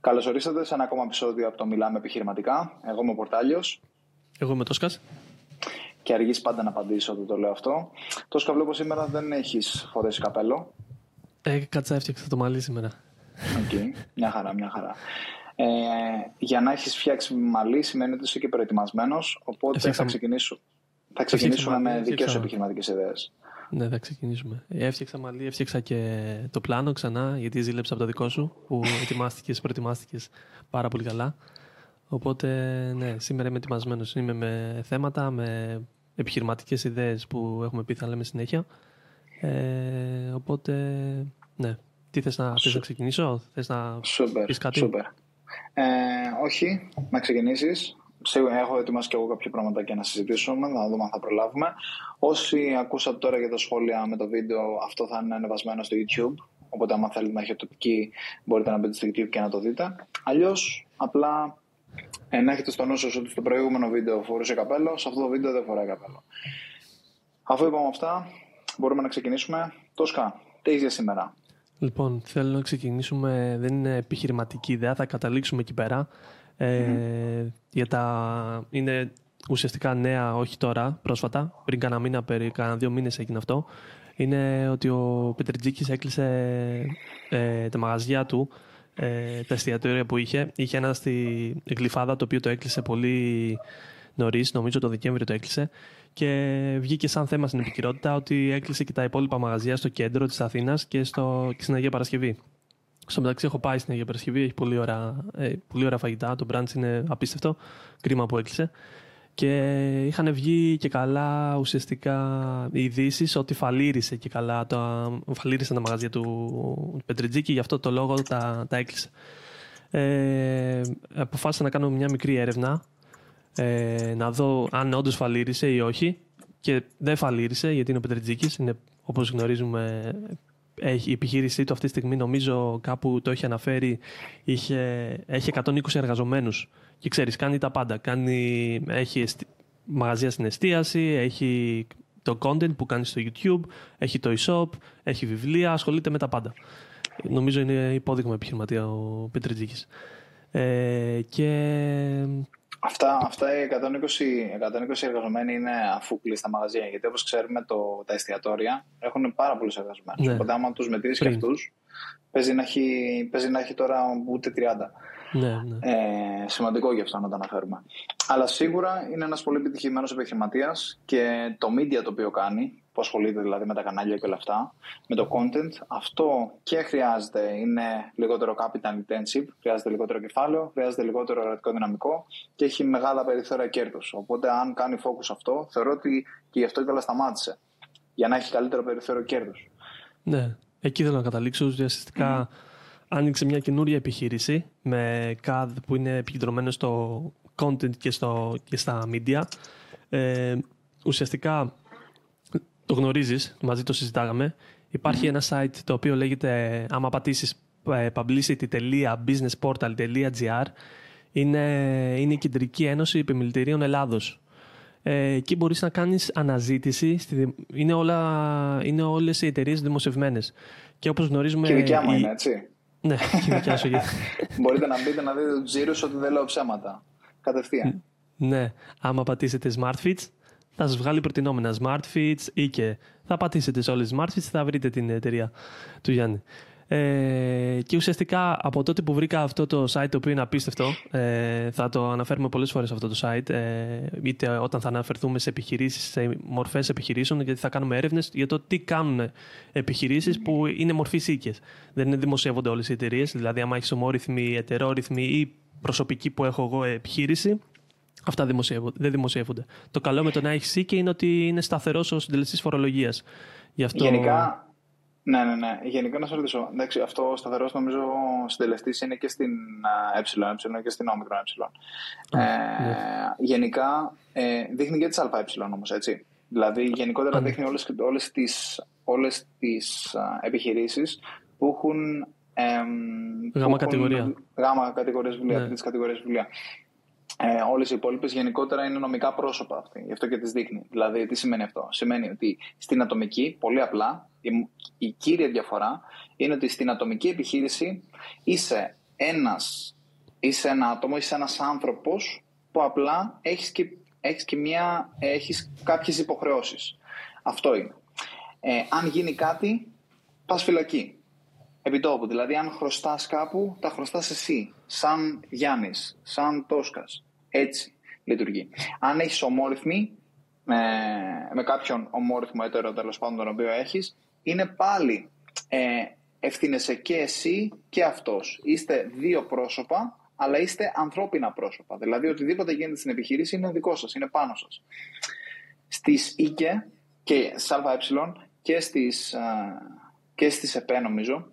Καλώς ορίσατε σε ένα ακόμα επεισόδιο από το Μιλάμε Επιχειρηματικά. Εγώ είμαι ο Πορτάλιος. Εγώ είμαι ο Τόσκας. Και αργείς πάντα να απαντήσω όταν το λέω αυτό. Τόσκα βλέπω σήμερα δεν έχεις φορέσει καπέλο. Ε, κάτσα έφτιαξα το μαλλί σήμερα. Okay, okay. μια χαρά, μια χαρά. Ε, για να έχεις φτιάξει μαλλί σημαίνει ότι είσαι και προετοιμασμένος, οπότε Έφτιαξα... θα, ξεκινήσω, θα ξεκινήσουμε με δικές σου επιχειρηματικές ιδέες. Ναι, θα ξεκινήσουμε. Έφτιαξα μαλλί, έφτιαξα και το πλάνο ξανά, γιατί ζήλεψα από το δικό σου, που ετοιμάστηκες, προετοιμάστηκες πάρα πολύ καλά. Οπότε, ναι, σήμερα είμαι ετοιμασμένος. Είμαι με θέματα, με επιχειρηματικές ιδέες που έχουμε πει θα λέμε συνέχεια. Ε, οπότε, ναι. Τι θες να, θες να ξεκινήσω, θες να super, πεις κάτι; Super. Ε, όχι, να ξεκινήσεις. Σίγουρα έχω ετοιμάσει και εγώ κάποια πράγματα και να συζητήσουμε, να δούμε αν θα προλάβουμε. Όσοι ακούσατε τώρα για τα σχόλια με το βίντεο, αυτό θα είναι ανεβασμένο στο YouTube. Οπότε, αν θέλετε να έχετε τοπική, μπορείτε να μπείτε στο YouTube και να το δείτε. Αλλιώς, απλά ε, να έχετε στο νου σας ότι στο προηγούμενο βίντεο φορούσε καπέλο, σε αυτό το βίντεο δεν φοράει καπέλο. Αφού είπαμε αυτά, μπορούμε να ξεκινήσουμε. Τόσκα, τι έχεις για σήμερα; Λοιπόν, θέλω να ξεκινήσουμε. Δεν είναι επιχειρηματική ιδέα, θα καταλήξουμε εκεί πέρα. Ε, για τα... Είναι ουσιαστικά νέα, όχι τώρα, πρόσφατα, πριν κάνα μήνα, περί κάνα δύο μήνες έγινε αυτό, είναι ότι ο Πετριτζίκης έκλεισε ε, τα μαγαζιά του, ε, τα εστιατόρια που είχε. Είχε ένα στη Γλυφάδα, το οποίο το έκλεισε πολύ νωρίς, νομίζω το Δεκέμβριο το έκλεισε. Και βγήκε σαν θέμα στην επικυρότητα ότι έκλεισε και τα υπόλοιπα μαγαζιά στο κέντρο της Αθήνας και, στο, και στην Αγία Παρασκευή. Στο μεταξύ έχω πάει στην Αγία Παρασκευή, έχει πολύ ωραία, ε, πολύ ωραία φαγητά, το brunch είναι απίστευτο, κρίμα που έκλεισε. Και είχαν βγει και καλά ουσιαστικά οι ειδήσει ότι φαλήρισε και καλά, το, φαλήρισαν τα μαγαζιά του Πετριτζίκη, γι' αυτό το λόγο τα, τα έκλεισε. Ε, αποφάσισα να κάνω μια μικρή έρευνα, ε, να δω αν όντως φαλήρισε ή όχι. Και δεν φαλήρισε γιατί είναι ο Πετριτζίκης, είναι όπως γνωρίζουμε έχει, η επιχείρησή του αυτή τη στιγμή νομίζω κάπου το έχει αναφέρει είχε, έχει 120 εργαζομένους. Και ξέρεις κάνει τα πάντα. Κάνει, έχει εστι, μαγαζιά στην εστίαση έχει το content που κάνει στο YouTube έχει το e-shop, έχει βιβλία ασχολείται με τα πάντα. Νομίζω είναι υπόδειγμα επιχειρηματία ο Πετριτζίκης. Ε, και Αυτά, αυτά οι 120, 120 εργαζομένοι είναι αφού κλείσει τα μαγαζιά. Γιατί όπως ξέρουμε, το, τα εστιατόρια έχουν πάρα πολλούς εργαζομένους. Ναι. Οπότε, άμα τους μετρήσεις και αυτούς, παίζει, να έχει, παίζει να έχει τώρα ούτε 30. Ναι, ναι. Ε, σημαντικό γι' αυτό να το αναφέρουμε. Αλλά σίγουρα είναι ένας πολύ επιτυχημένος επιχειρηματίας και το media το οποίο κάνει, που ασχολείται δηλαδή με τα κανάλια και όλα αυτά, με το content, αυτό και χρειάζεται, είναι λιγότερο capital intensive, χρειάζεται λιγότερο κεφάλαιο, χρειάζεται λιγότερο εργατικό δυναμικό και έχει μεγάλα περιθώρια κέρδους. Οπότε, αν κάνει focus αυτό, θεωρώ ότι και γι' αυτό και σταμάτησε. Για να έχει καλύτερο περιθώριο κέρδους. Ναι, εκεί θέλω να καταλήξω. Ουσιαστικά άνοιξε μια καινούρια επιχείρηση με CAD που είναι επικεντρωμένο στο content και, στο, και στα media. Ε, ουσιαστικά το γνωρίζεις, μαζί το συζητάγαμε. Υπάρχει ένα site το οποίο λέγεται, άμα πατήσεις ε, publicity.businessportal.gr είναι, είναι η Κεντρική Ένωση Επιμελητηρίων Ελλάδος. Ε, εκεί μπορείς να κάνεις αναζήτηση. Είναι, όλα, είναι όλες οι εταιρείες δημοσιευμένες. Και όπως γνωρίζουμε... Και η δικιά μου είναι, έτσι. Ναι, και η δικιά σου. Μπορείτε να μπείτε να δείτε τους τζίρους ότι δεν λέω ψέματα. Κατευθείαν. Ναι. Άμα πατήσετε SmartFits, θα σας βγάλει προτινόμενα SmartFits ή και θα πατήσετε σε όλες τις SmartFits θα βρείτε την εταιρεία του Γιάννη. Ε, και ουσιαστικά από τότε που βρήκα αυτό το site το οποίο είναι απίστευτο, ε, θα το αναφέρουμε πολλές φορές αυτό το site, ε, είτε όταν θα αναφερθούμε σε επιχειρήσεις, σε μορφές επιχειρήσεων, γιατί θα κάνουμε έρευνες για το τι κάνουν επιχειρήσεις που είναι μορφής οίκες. Δεν είναι δημοσιεύονται όλες οι εταιρείες, δηλαδή, άμα έχεις ομόρυθμη, ετερόρυθμη ή προσωπική που έχω εγώ επιχείρηση, Αυτά δεν δημοσιεύονται. Το καλό με το να έχεις οίκη είναι ότι είναι σταθερός ο συντελεστής φορολογίας. Αυτό... Γενικά, ναι, ναι, ναι. Γενικά να σα ρωτήσω. Εντάξει, αυτό ο σταθερός νομίζω συντελεστής είναι και στην ε, ε και στην όμικρο ε. ε ναι. Γενικά ε, δείχνει και τις ΑΕ όμως, έτσι. Δηλαδή γενικότερα δείχνει όλες όλες τις, όλες τις επιχειρήσεις που έχουν γάμα κατηγορία. Γάμα κατηγορία βιβλία, ναι. κατηγορία βιβλία. Ε, Όλες οι υπόλοιπες γενικότερα είναι νομικά πρόσωπα αυτή. Γι' αυτό και τις δείχνει. Δηλαδή, τι σημαίνει αυτό; Σημαίνει ότι στην ατομική, πολύ απλά, η, η κύρια διαφορά είναι ότι στην ατομική επιχείρηση είσαι ένας, είσαι ένα άτομο, είσαι ένας άνθρωπος που απλά έχεις και, έχεις και μια, έχεις κάποιες υποχρεώσεις. Αυτό είναι. Ε, αν γίνει κάτι, πας φυλακή. Επιτόπου. Δηλαδή, αν χρωστάς κάπου, τα χρωστάς εσύ. Σαν Γιάννης, σαν Τόσκας. Έτσι λειτουργεί. Αν έχεις ομόρυθμη, με, με κάποιον ομόρυθμο έτερο τέλος πάντων τον οποίο έχεις, είναι πάλι ε, ευθύνεσαι και εσύ και αυτός. Είστε δύο πρόσωπα, αλλά είστε ανθρώπινα πρόσωπα. Δηλαδή οτιδήποτε γίνεται στην επιχείρηση είναι δικό σας, είναι πάνω σας. Στις ΙΚΕ και στις ΑΕ και στις, και στις ΕΠΕ νομίζω,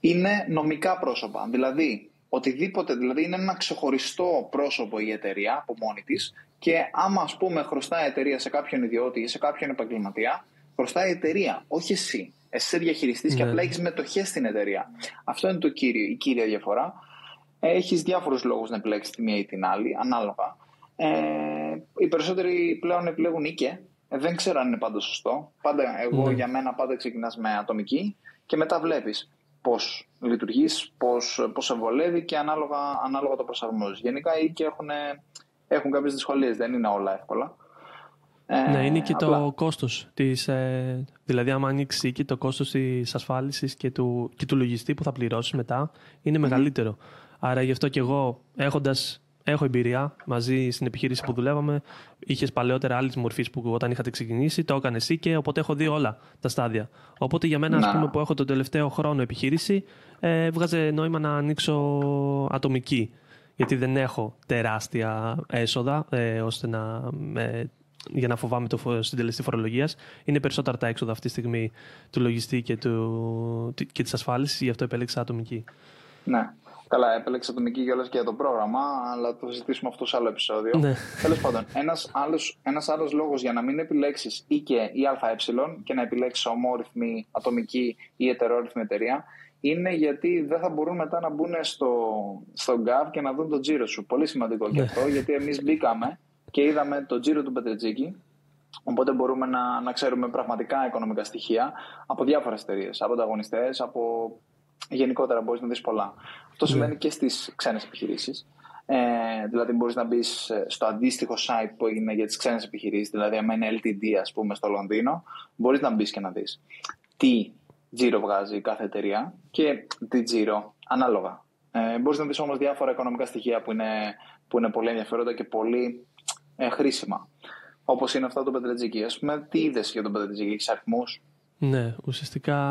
είναι νομικά πρόσωπα. Δηλαδή, οτιδήποτε, δηλαδή είναι ένα ξεχωριστό πρόσωπο η εταιρεία από μόνη της και άμα ας πούμε χρωστάει η εταιρεία σε κάποιον ιδιώτη ή σε κάποιον επαγγελματία, χρωστάει η εταιρεία, όχι εσύ. Εσύ είσαι διαχειριστή και ναι. απλά έχεις μετοχές στην εταιρεία. Αυτό είναι το κύριο, η κύρια διαφορά. Έχεις διάφορους λόγους να επιλέξεις τη μία ή την άλλη, ανάλογα. Ε, οι περισσότεροι πλέον επιλέγουν οίκε. Ε, δεν ξέρω αν είναι πάντα σωστό. Πάντα, εγώ ναι. για μένα πάντα ξεκινάς με ατομική και μετά βλέπεις πώς λειτουργείς, πώς πώς σε βολεύει και ανάλογα, ανάλογα το προσαρμόζεις. Γενικά οι οίκοι έχουν, έχουν κάποιες δυσκολίες, δεν είναι όλα εύκολα. Ναι, είναι και το κόστος. Ε, δηλαδή, άμα ανοίξει εκεί το κόστος της ασφάλισης και του, και του λογιστή που θα πληρώσει μετά είναι μεγαλύτερο. Άρα, γι' αυτό και εγώ, έχοντας έχω εμπειρία μαζί στην επιχείρηση που δουλεύαμε. Είχες παλαιότερα άλλη μορφή που όταν είχατε ξεκινήσει, το έκανε εσύ και οπότε έχω δει όλα τα στάδια. Οπότε για μένα, ας πούμε, που έχω τον τελευταίο χρόνο επιχείρηση, ε, βγάζε νόημα να ανοίξω ατομική. Γιατί δεν έχω τεράστια έσοδα ε, ώστε να ε, για να φοβάμαι το συντελεστή φορολογίας. Είναι περισσότερα τα έξοδα αυτή τη στιγμή του λογιστή και, του, και της ασφάλισης, γι' αυτό επέλεξα ατομική. Ναι. Καλά, επέλεξα ατομική κιόλας και για το πρόγραμμα, αλλά το συζητήσουμε αυτό σε άλλο επεισόδιο. Ναι. Τέλος πάντων, ένας άλλος ένας άλλος λόγος για να μην επιλέξεις ή και ή ΑΕ και να επιλέξεις ομόρυθμη, ατομική ή ετερόρυθμη εταιρεία είναι γιατί δεν θα μπορούν μετά να μπουν στο, στο GAV και να δουν το τζίρο σου. Πολύ σημαντικό και ναι. αυτό, γιατί εμείς μπήκαμε και είδαμε το τζίρο του Πετρετζίκη. Οπότε μπορούμε να, να ξέρουμε πραγματικά οικονομικά στοιχεία από διάφορες εταιρείες, από ανταγωνιστές, από γενικότερα μπορείς να δεις πολλά. Αυτό ναι. σημαίνει και στις ξένες επιχειρήσεις. Ε, δηλαδή, μπορείς να μπεις στο αντίστοιχο site που είναι για τις ξένες επιχειρήσεις, δηλαδή, αν είναι LTD, ας πούμε, στο Λονδίνο, μπορείς να μπεις και να δεις τι τζίρο βγάζει κάθε εταιρεία και τι τζίρο ανάλογα. Ε, μπορείς να δεις όμως διάφορα οικονομικά στοιχεία που είναι, που είναι πολύ ενδιαφέροντα και πολύ ε, χρήσιμα. Όπως είναι αυτά του Πετρετζίκη. Α πούμε, τι είδες για τον Πετρετζίκη, έχεις αριθμούς; Ναι, ουσιαστικά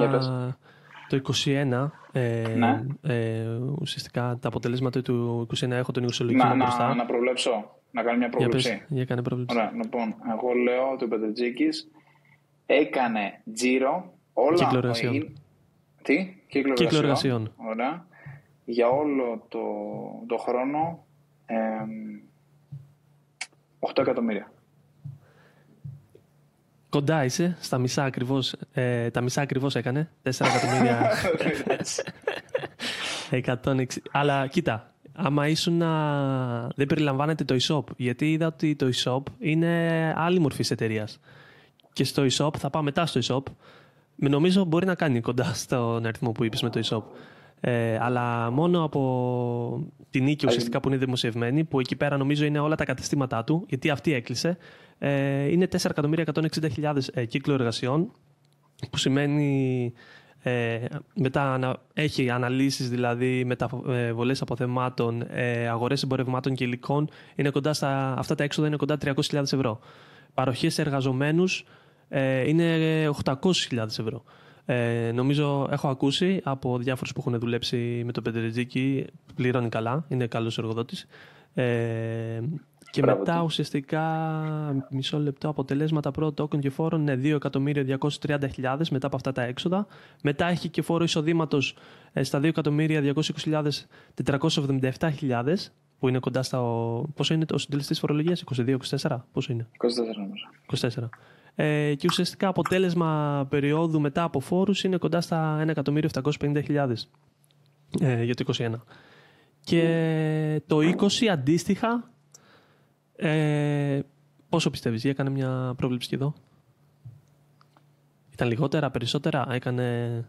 το 21, ε, ναι. ε, ουσιαστικά τα αποτελέσματα του 21 έχω τον Ιουσολογικό να, μπροστά. Να, να προβλέψω, να κάνω μια πρόβλεψη. Για, πες, για κάνε πρόβλεψη. Ωραία, λοιπόν, εγώ λέω ότι ο Πετρετζίκης έκανε τζίρο όλα... Κύκλο εργασιών. Τι, κύκλο, κύκλο εργασιών. Ωραία. Για όλο το, το χρόνο ε, 8 εκατομμύρια. Κοντά είσαι, στα μισά ακριβώς, ε, τα μισά ακριβώς έκανε, 4 εκατομμύρια. 160. Αλλά κοίτα, άμα ήσουν να... δεν περιλαμβάνεται το e-shop, γιατί είδα ότι το e-shop είναι άλλη μορφής εταιρείας. Και στο e-shop, θα πάω μετά στο e-shop, με νομίζω μπορεί να κάνει κοντά στον αριθμό που είπες με το e-shop. Ε, αλλά μόνο από την νίκη ουσιαστικά που είναι δημοσιευμένη, που εκεί πέρα νομίζω είναι όλα τα καταστήματά του, γιατί αυτή έκλεισε, ε, είναι 4.160.000 ε, κύκλο εργασιών, που σημαίνει ε, μετά να έχει αναλύσεις δηλαδή μεταβολές αποθεμάτων, ε, αγορές εμπορευμάτων και υλικών, είναι κοντά στα, αυτά τα έξοδα είναι κοντά 300.000 ευρώ. Παροχές σε εργαζομένους ε, είναι 800.000 ευρώ. Ε, νομίζω έχω ακούσει από διάφορους που έχουν δουλέψει με το Πεντρετζίκι, πληρώνει καλά, είναι καλός εργοδότης. Ε, και μετά ουσιαστικά μισό λεπτό αποτελέσματα πρώτο token και φόρων είναι 2.230.000 μετά από αυτά τα έξοδα. Μετά έχει και φόρο εισοδήματος ε, στα 2.277.477.000 που είναι κοντά στα. Πόσο είναι το συντελεστής φορολογίας, 22-24, πόσο είναι; 24 24. Ε, και ουσιαστικά αποτέλεσμα περίοδου μετά από φόρους είναι κοντά στα 1.750.000 ε, για το 21. Και το 20 αντίστοιχα ε, πόσο πιστεύεις, έκανε μια πρόβλεψη και εδώ; Ήταν λιγότερα, περισσότερα, έκανε...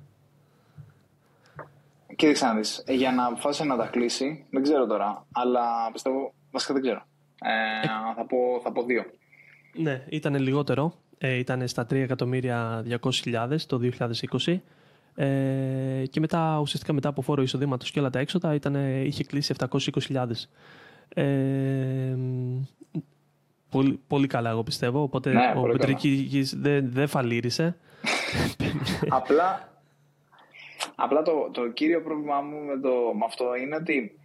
Κοίταξε να δεις, ε, για να αποφάσισε να τα κλείσει, δεν ξέρω τώρα, αλλά πιστεύω, βασικά δεν ξέρω. Ε, θα, πω, θα πω δύο. Ναι, ήταν λιγότερο. Ε, ήταν στα 3.200.000 το 2020. Ε, και μετά, ουσιαστικά μετά από φόρο εισοδήματος και όλα τα έξοδα, ήταν, είχε κλείσει 720.000. Ε, πολύ, πολύ καλά, εγώ πιστεύω. Οπότε Ναι, ο πολύ Πετρικής δεν δεν φαλήρισε. απλά απλά το, το κύριο πρόβλημά μου με, το, με αυτό είναι ότι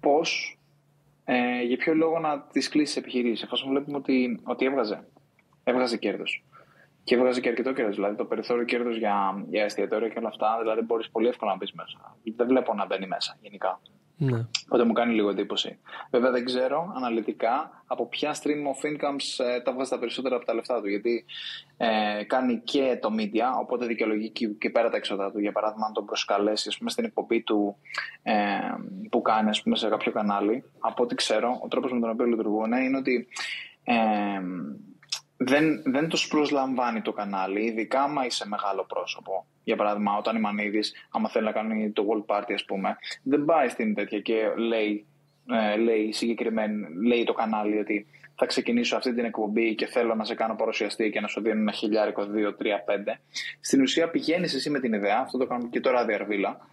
πώς, ε, για ποιο λόγο να τις κλείσεις επιχειρήσεις, εφόσον βλέπουμε ότι, ότι έβγαζε, έβγαζε κέρδος. Και έβγαζε και αρκετό κέρδος. Δηλαδή το περιθώριο κέρδο για, για εστιατόρια και όλα αυτά, δηλαδή μπορείς πολύ εύκολα να μπεις μέσα. Δεν βλέπω να μπαίνει μέσα γενικά. ναι. Οπότε μου κάνει λίγο εντύπωση. Βέβαια δεν ξέρω αναλυτικά από ποια stream of incomes ε, τα βγάζει τα περισσότερα από τα λεφτά του. Γιατί ε, κάνει και το media, οπότε δικαιολογεί και, και πέρα τα έξοδα του. Για παράδειγμα, αν τον προσκαλέσει ας πούμε, στην εκπομπή του ε, που κάνει ας πούμε, σε κάποιο κανάλι, από ό,τι ξέρω, ο τρόπος με τον οποίο λειτουργούν είναι ότι ε, δεν, δεν τους προσλαμβάνει το κανάλι, ειδικά άμα είσαι μεγάλο πρόσωπο. Για παράδειγμα, όταν η Μανίδης, άμα θέλει να κάνει το World Party, ας πούμε, δεν πάει στην τέτοια και λέει, ε, λέει συγκεκριμένη, λέει το κανάλι ότι θα ξεκινήσω αυτή την εκπομπή και θέλω να σε κάνω παρουσιαστή και να σου δίνω ένα χιλιάρικο, δύο, τρία, πέντε. Στην ουσία πηγαίνεις εσύ με την ιδέα, αυτό το κάνουμε και τώρα διαρβίλα,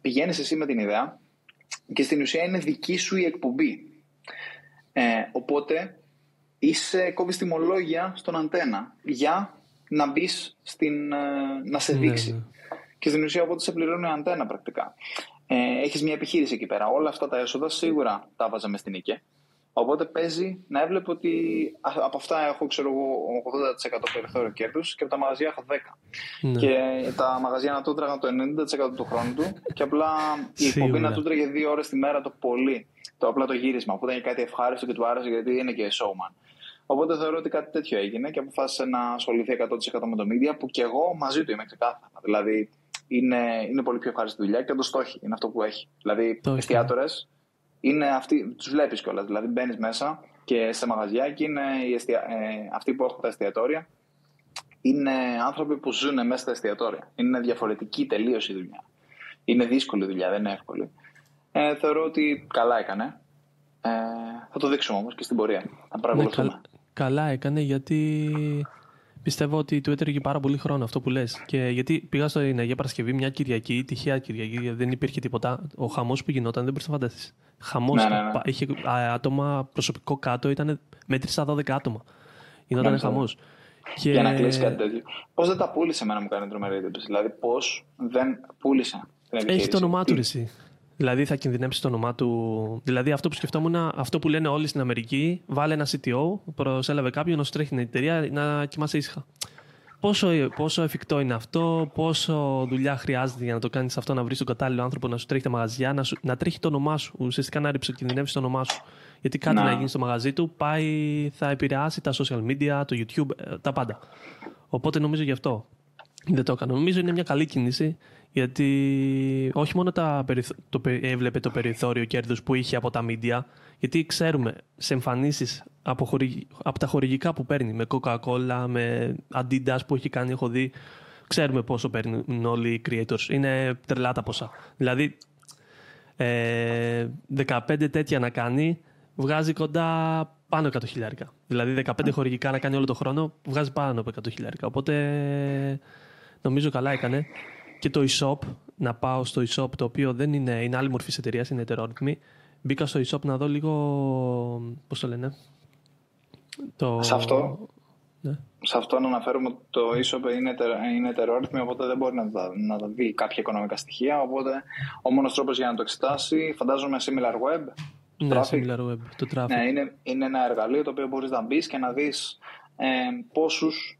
πηγαίνεις εσύ με την ιδέα και στην ουσία είναι δική σου η εκπομπή. Ε, οπότε είσαι κόβεις τιμολόγια στον αντένα για να μπεις στην, ε, να σε Ναι, δείξει. ναι. Και στην ουσία οπότε σε πληρώνει η αντένα πρακτικά. Ε, έχεις μια επιχείρηση εκεί πέρα. Όλα αυτά τα έσοδα σίγουρα τα βάζα μες στην οίκε. Οπότε παίζει να έβλεπε ότι α, από αυτά έχω ξέρω εγώ 80% περιθώριο κέρδους και από τα μαγαζιά έχω 10%. Ναι. Και τα μαγαζιά να τούτραγαν το 90% του χρόνου του και απλά η εκπομπή Σίγουρα. να τούτραγε δύο ώρες τη μέρα το πολύ. Το απλά το γύρισμα που ήταν κάτι ευχάριστο και του άρεσε γιατί είναι και showman. Οπότε θεωρώ ότι κάτι τέτοιο έγινε και αποφάσισε να ασχοληθεί 100% με το media που και εγώ μαζί του είμαι ξεκάθαρα. Δηλαδή είναι, είναι πολύ πιο ευχάριστη δουλειά και το στόχι είναι αυτό που έχει. Δηλαδή Το έχει. εστιατόρες είναι αυτοί, τους βλέπεις κιόλας. Δηλαδή μπαίνεις μέσα και σε μαγαζιά και είναι οι εστια, ε, αυτοί που έχουν τα εστιατόρια είναι άνθρωποι που ζουν μέσα στα εστιατόρια. Είναι διαφορετική τελείως η δουλειά. Είναι δύσκολη η δουλειά, δεν είναι εύκολη. Ε, θεωρώ ότι καλά έκανε. Ε, θα το δείξουμε όμως και στην πορεία. Θα Ναι, παρακολουθούμε. Καλ- καλά έκανε γιατί πιστεύω ότι του έτρεγε πάρα πολύ χρόνο αυτό που λες. Και γιατί πήγα στο Αγία Παρασκευή μια Κυριακή, τυχαία Κυριακή, γιατί δεν υπήρχε τίποτα. Ο χαμός που γινόταν δεν μπορείς να φανταστείς. Χαμός. Ναι, ναι, ναι. πα- Είχε α, άτομα προσωπικό κάτω, ήταν μέτρησα 12 άτομα. Γινόταν Μάλιστα. χαμός. Και... Για να κλείσει κάτι τέτοιο. Πώς δεν τα πούλησε, εμένα μου κάνει τρομερή εντύπωση. Δηλαδή, πώς δεν πούλησε την επιχείρηση. Έχεις το όνομά του Τι- εσύ. Δηλαδή θα κινδυνεύσει το όνομά του. Δηλαδή αυτό που σκεφτόμουν, αυτό που λένε όλοι στην Αμερική, βάλε ένα CTO, προσέλαβε κάποιον να σου τρέχει την εταιρεία να κοιμάσαι ήσυχα. Πόσο, πόσο εφικτό είναι αυτό, πόσο δουλειά χρειάζεται για να το κάνεις αυτό, να βρεις τον κατάλληλο άνθρωπο να σου τρέχει τα μαγαζιά, να, σου, να τρέχει το όνομά σου, ουσιαστικά να ρηψοκινδυνεύσει το όνομά σου. Γιατί κάτι Να. να γίνει στο μαγαζί του πάει, θα επηρεάσει τα social media, το YouTube, ε, τα πάντα. Οπότε νομίζω γι' αυτό δεν το έκανα. Νομίζω είναι μια καλή κίνηση γιατί όχι μόνο τα περιθ... το... πε- έβλεπε το περιθώριο κέρδους που είχε από τα media, γιατί ξέρουμε σε εμφανίσεις από, χορηγ- από τα χορηγικά που παίρνει, με Coca-Cola, με Adidas που έχει κάνει, έχω δει, ξέρουμε πόσο παίρνουν όλοι οι creators. Είναι τρελά τα ποσά. Δηλαδή, ε, 15 τέτοια να κάνει, βγάζει κοντά πάνω 100 χιλιάρικα. Δηλαδή 15 χορηγικά να κάνει όλο το χρόνο, βγάζει πάνω από 100 χιλιάρικα. Οπότε νομίζω καλά έκανε. Και το e-shop, να πάω στο e-shop, το οποίο δεν είναι, είναι άλλη μορφή εταιρείας, είναι ετερόρυθμη. Μπήκα στο e-shop να δω λίγο. Πώς το λένε. Το... Σε αυτό, Ναι. σε αυτό να αναφέρουμε ότι το ESOP είναι, τερ- είναι τερόρυθμο, οπότε δεν μπορεί να τα, να τα δει κάποια οικονομικά στοιχεία. Οπότε ο μόνος τρόπος για να το εξετάσει, φαντάζομαι similar web. Ναι, Traffic. similar web, το traffic. Ναι, είναι, είναι ένα εργαλείο το οποίο μπορείς να μπεις και να δεις ε, πόσους,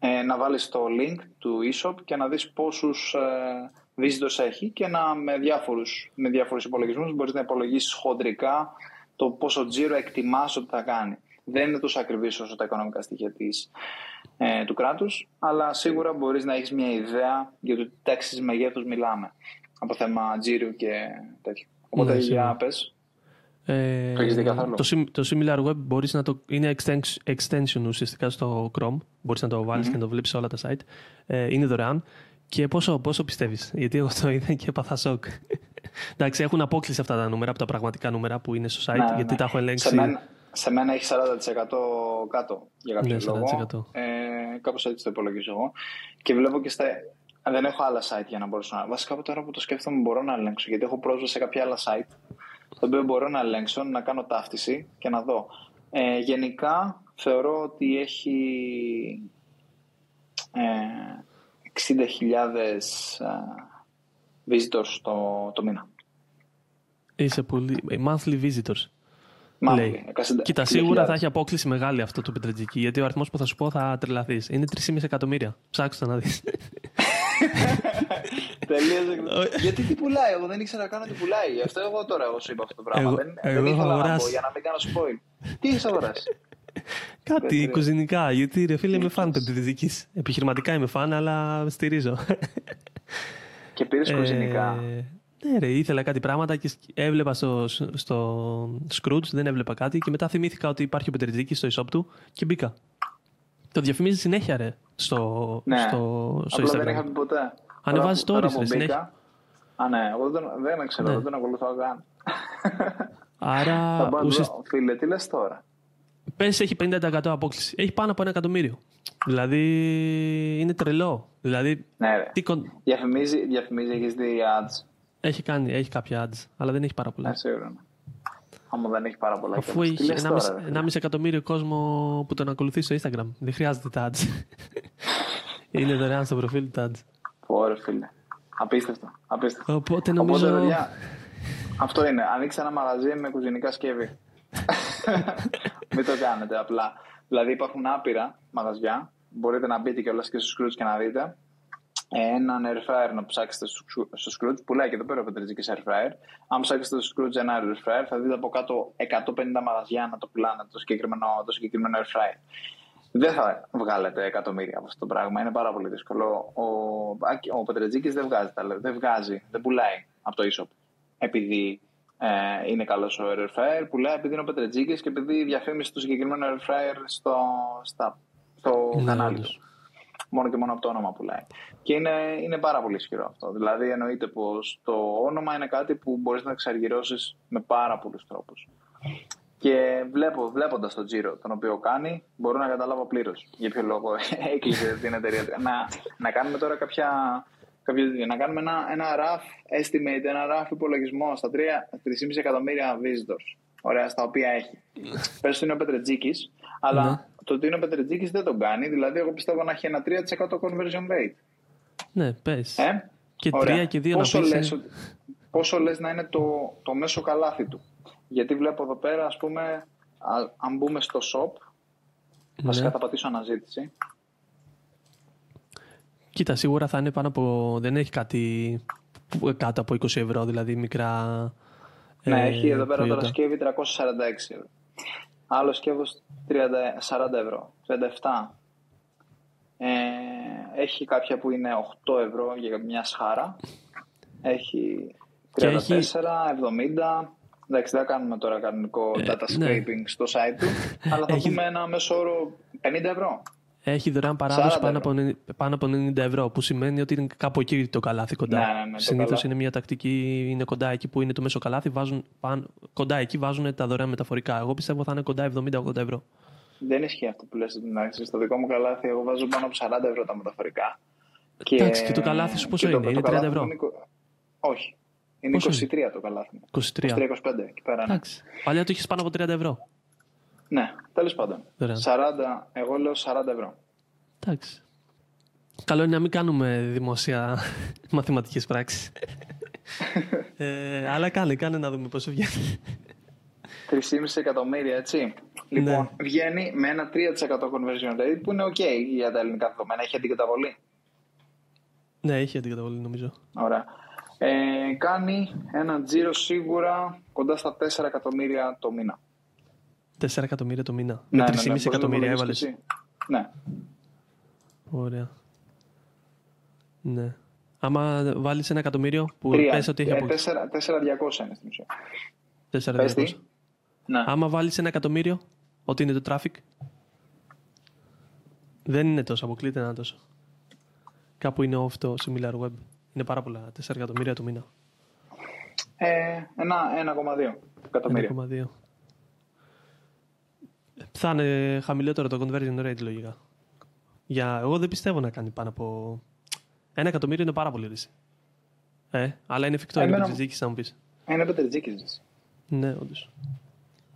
ε, να βάλεις το link του ESOP και να δεις πόσους ε, visitors έχει και να, με, διάφορους, με διάφορους υπολογισμούς μπορείς να υπολογίσεις χοντρικά το πόσο τζίρο εκτιμάς ότι θα κάνει. Δεν είναι τόσο ακριβής όσο τα οικονομικά στοιχεία της, ε, του κράτους, αλλά σίγουρα μπορείς να έχεις μια ιδέα για το τι τάξεις μεγέθους μιλάμε από θέμα τζίρου και τέτοιο. Οπότε Ναι, για σίγουρα. πες. Ε, Το έχεις δει καθόλου; το, sim- το similar web μπορείς να το, είναι extension, extension ουσιαστικά στο Chrome. Μπορείς να το βαλεις και να το βλέπεις σε όλα τα site. Ε, είναι δωρεάν. Και πόσο, πόσο πιστεύεις, γιατί εγώ το είδα και έπαθα σοκ. Εντάξει, έχουν απόκληση αυτά τα νούμερα από τα πραγματικά νούμερα που είναι στο site, Ναι, ναι, γιατί ναι. τα έχω ελέγξει. Σε μένα, σε μένα έχει 40% κάτω για κάποιο Ναι, λόγο. 40%. Ε, κάπως έτσι το υπολογίζω εγώ. Και βλέπω και στα... Δεν έχω άλλα site για να μπορέσω να... Βασικά από τώρα που το σκέφτομαι μπορώ να ελέγξω, γιατί έχω πρόσβαση σε κάποια άλλα site, το οποίο μπορώ να ελέγξω, να κάνω ταύτιση και να δω. Ε, γενικά θεωρώ ότι έχει ε, 60.000 ε, visitors το, το μήνα. Είσαι πολύ... ε, Monthly visitors. Monthly, λέει. 60 Κοίτα, σίγουρα 60.000. θα έχει απόκληση μεγάλη αυτό το Πετρετζίκι, γιατί ο αριθμός που θα σου πω θα τρελαθείς. Είναι 3,5 εκατομμύρια. Ψάξτε να δεις. Τελείωσε. Γιατί τι πουλάει, εγώ δεν ήξερα καν ότι πουλάει. Γι' αυτό εγώ τώρα εγώ σου είπα αυτό το πράγμα. Εγώ- δεν, εγώ δεν έχω ήθελα να πω αγοράσει. για να μην κάνω spoil. Τι έχεις αγοράσει; Κάτι Πέτρε. κουζινικά, γιατί ρε φίλε είμαι φαν Πετρετζίκη. Επιχειρηματικά είμαι φαν, αλλά στηρίζω. και πήρες κουζινικά; Ε, ναι, ρε, ήθελα κάτι πράγματα και σκ- έβλεπα στο, στο Scrooge, δεν έβλεπα κάτι και μετά θυμήθηκα ότι υπάρχει ο Πετρετζίκη στο e-shop του και μπήκα. Το διαφημίζει συνέχεια, ρε, στο, Ναι. στο, στο Απλά Instagram. δεν είχα πει ποτέ. Ανεβάζει Τώρα που- stories, τώρα που ρε, μπήκα- Α, ναι, εγώ δεν, δεν ξέρω, Ναι. δεν τον ακολουθώ καν. Άρα, Θα πάω να ουσιαστικά, δω. Φίλε, τι λες τώρα; πες έχει 50% απόκληση. Έχει πάνω από ένα εκατομμύριο. Δηλαδή, είναι τρελό. Δηλαδή, Ναι, ρε. τι κον- Διαφημίζει, διαφημίζει, έχεις δει ads. έχει κάνει, έχει κάποια ads, αλλά δεν έχει πάρα πολλά. Ναι, σίγουρα. Ναι. Άμα δεν έχει πάρα πολλά. Αφού κιόλας. Τι έχει λες 1,5 τώρα, ρε, φίλε. 1,5 εκατομμύριο κόσμο που τον ακολουθείς στο Instagram. Δεν χρειάζεται τα ads. Είναι δωρεάν στο προφίλ του τα ads. Ωραία, φίλε. Απίστευτο. Απίστευτο. Οπότε νομίζω. Οπότε, παιδιά, αυτό είναι. Ανοίξτε ένα μαγαζί με κουζινικά σκεύη. Μην το κάνετε απλά. Δηλαδή υπάρχουν άπειρα μαγαζιά. Μπορείτε να μπείτε κιόλας και στο Scrooge και να δείτε. Έναν air fryer να ψάξετε στο Scroo- στο Scrooge. Πουλάει και εδώ πέρα ο Πετρετζίκης air fryer. Αν ψάξετε στο Scrooge ένα air fryer, θα δείτε από κάτω 150 μαγαζιά να το πουλάνε το συγκεκριμένο, το συγκεκριμένο air fryer. Δεν θα βγάλετε εκατομμύρια από αυτό το πράγμα. Είναι πάρα πολύ δύσκολο. Ο, ο Πετρετζίκης δεν βγάζει, τα λε- δεν βγάζει, δεν πουλάει από το e-shop. Επειδή ε, είναι καλός ο air fryer, πουλάει επειδή είναι ο Πετρετζίκης και επειδή διαφήμισε το συγκεκριμένο air fryer στο, στα, στο Ναι, κανάλι όντως. του. Μόνο και μόνο από το όνομα πουλάει. Και είναι, είναι πάρα πολύ ισχυρό αυτό. Δηλαδή εννοείται πως το όνομα είναι κάτι που μπορείς να εξαργυρώσεις με πάρα πολλούς τρόπους. Και βλέπω, βλέποντας τον τζίρο τον οποίο κάνει, μπορώ να καταλάβω πλήρως για ποιο λόγο έκλεισε την εταιρεία. να, να κάνουμε τώρα κάποια. κάποιο τέτοιο. να κάνουμε ένα, ένα rough estimate, ένα rough υπολογισμό στα 3 3,5 εκατομμύρια visitors. Ωραία, στα οποία έχει. Πες ότι είναι ο Πετρετζίκης, αλλά Ναι. το ότι είναι ο Πετρετζίκης δεν τον κάνει. Δηλαδή, εγώ πιστεύω να έχει ένα 3% conversion rate. Ναι, πες. Ε; Και Ωραία. τρία και δύο πόσο να πεις, Λες, ε, ότι- πόσο λες να είναι το, το μέσο καλάθι του; Γιατί βλέπω εδώ πέρα, ας πούμε, α- αν μπούμε στο shop, βασικά Ναι. θα πατήσω αναζήτηση. Κοίτα, σίγουρα θα είναι πάνω από. Δεν έχει κάτι που- κάτω από 20 ευρώ, δηλαδή μικρά. Ναι, ε, έχει εδώ πέρα προϊόντα. το σκεύη 346 ευρώ. Άλλο σκεύος 30, 40 ευρώ, 37. Ε, έχει κάποια που είναι 8 ευρώ για μια σχάρα. Έχει 34, Και έχει- 70. Εντάξει, δεν θα κάνουμε τώρα κανονικό data ναι. scraping στο site του, αλλά θα Έχει- πούμε ένα μέσο όρο 50 ευρώ. Έχει δωρεάν παράδοση 40 πάνω από, 90 πάνω από 90 ευρώ, που σημαίνει ότι είναι κάπου εκεί το καλάθι κοντά. Ναι, ναι, ναι, το Συνήθως καλάθι. είναι μια τακτική, είναι κοντά εκεί που είναι το μέσο καλάθι, βάζουν, πάνω, κοντά εκεί βάζουν τα δωρεάν μεταφορικά. Εγώ πιστεύω θα είναι κοντά 70-80 ευρώ. Δεν ισχύει αυτό που λες στην αρχή. Στο δικό μου καλάθι, εγώ βάζω πάνω από 40 ευρώ τα μεταφορικά. Και... Εντάξει, και το καλάθι σου πόσο και το- είναι, το είναι 30 καλάθι ευρώ; μου είναι εικο- Όχι. Είναι Πόσο 23 το καλάθι μου. 23. 23-25 εκεί πέρα. Ναι, Εντάξει. Παλιά το είχες πάνω από 30 ευρώ. Ναι τέλος πάντων. Ωραία. 40, εγώ λέω 40 ευρώ. Εντάξει. Καλό είναι να μην κάνουμε δημόσια μαθηματικές πράξεις. ε, αλλά κάνε, κάνε να δούμε πόσο βγαίνει. 3,5 εκατομμύρια, έτσι. Λοιπόν, Ναι. βγαίνει με ένα 3% conversion rate που είναι OK για τα ελληνικά δεδομένα. Έχει αντικαταβολή. ναι, έχει αντικαταβολή νομίζω. Ωραία. Ε, κάνει ένα τζίρο σίγουρα κοντά στα 4 εκατομμύρια το μήνα. 4 εκατομμύρια το μήνα. Ναι, με ναι, 3,5 ναι, μπορείς να εκατομμύρια το έβαλες. βάλεις και εσύ. Ναι. Ωραία. Ναι. Άμα βάλεις ένα εκατομμύριο που Τρία. πες ότι έχει Ε, από τέσσερα- 4.200 είναι στην ουσία. 4 Πες τι. Ναι. Άμα βάλεις ένα εκατομμύριο, ότι είναι το traffic, δεν είναι τόσο, αποκλείται να είναι τόσο. κάπου είναι off το similar web. Είναι πάρα πολλά, 4 εκατομμύρια το μήνα. Ε, ένα 1,2 εκατομμύρια. 1,2. Θα είναι χαμηλότερο το conversion rate λογικά. Για, εγώ δεν πιστεύω να κάνει πάνω από. Ένα εκατομμύριο είναι πάρα πολύ ρίση. Ε, αλλά είναι εφικτό, είναι πετριτζίκη, θα μου πεις. Είναι πετριτζίκη. Ναι, όντως.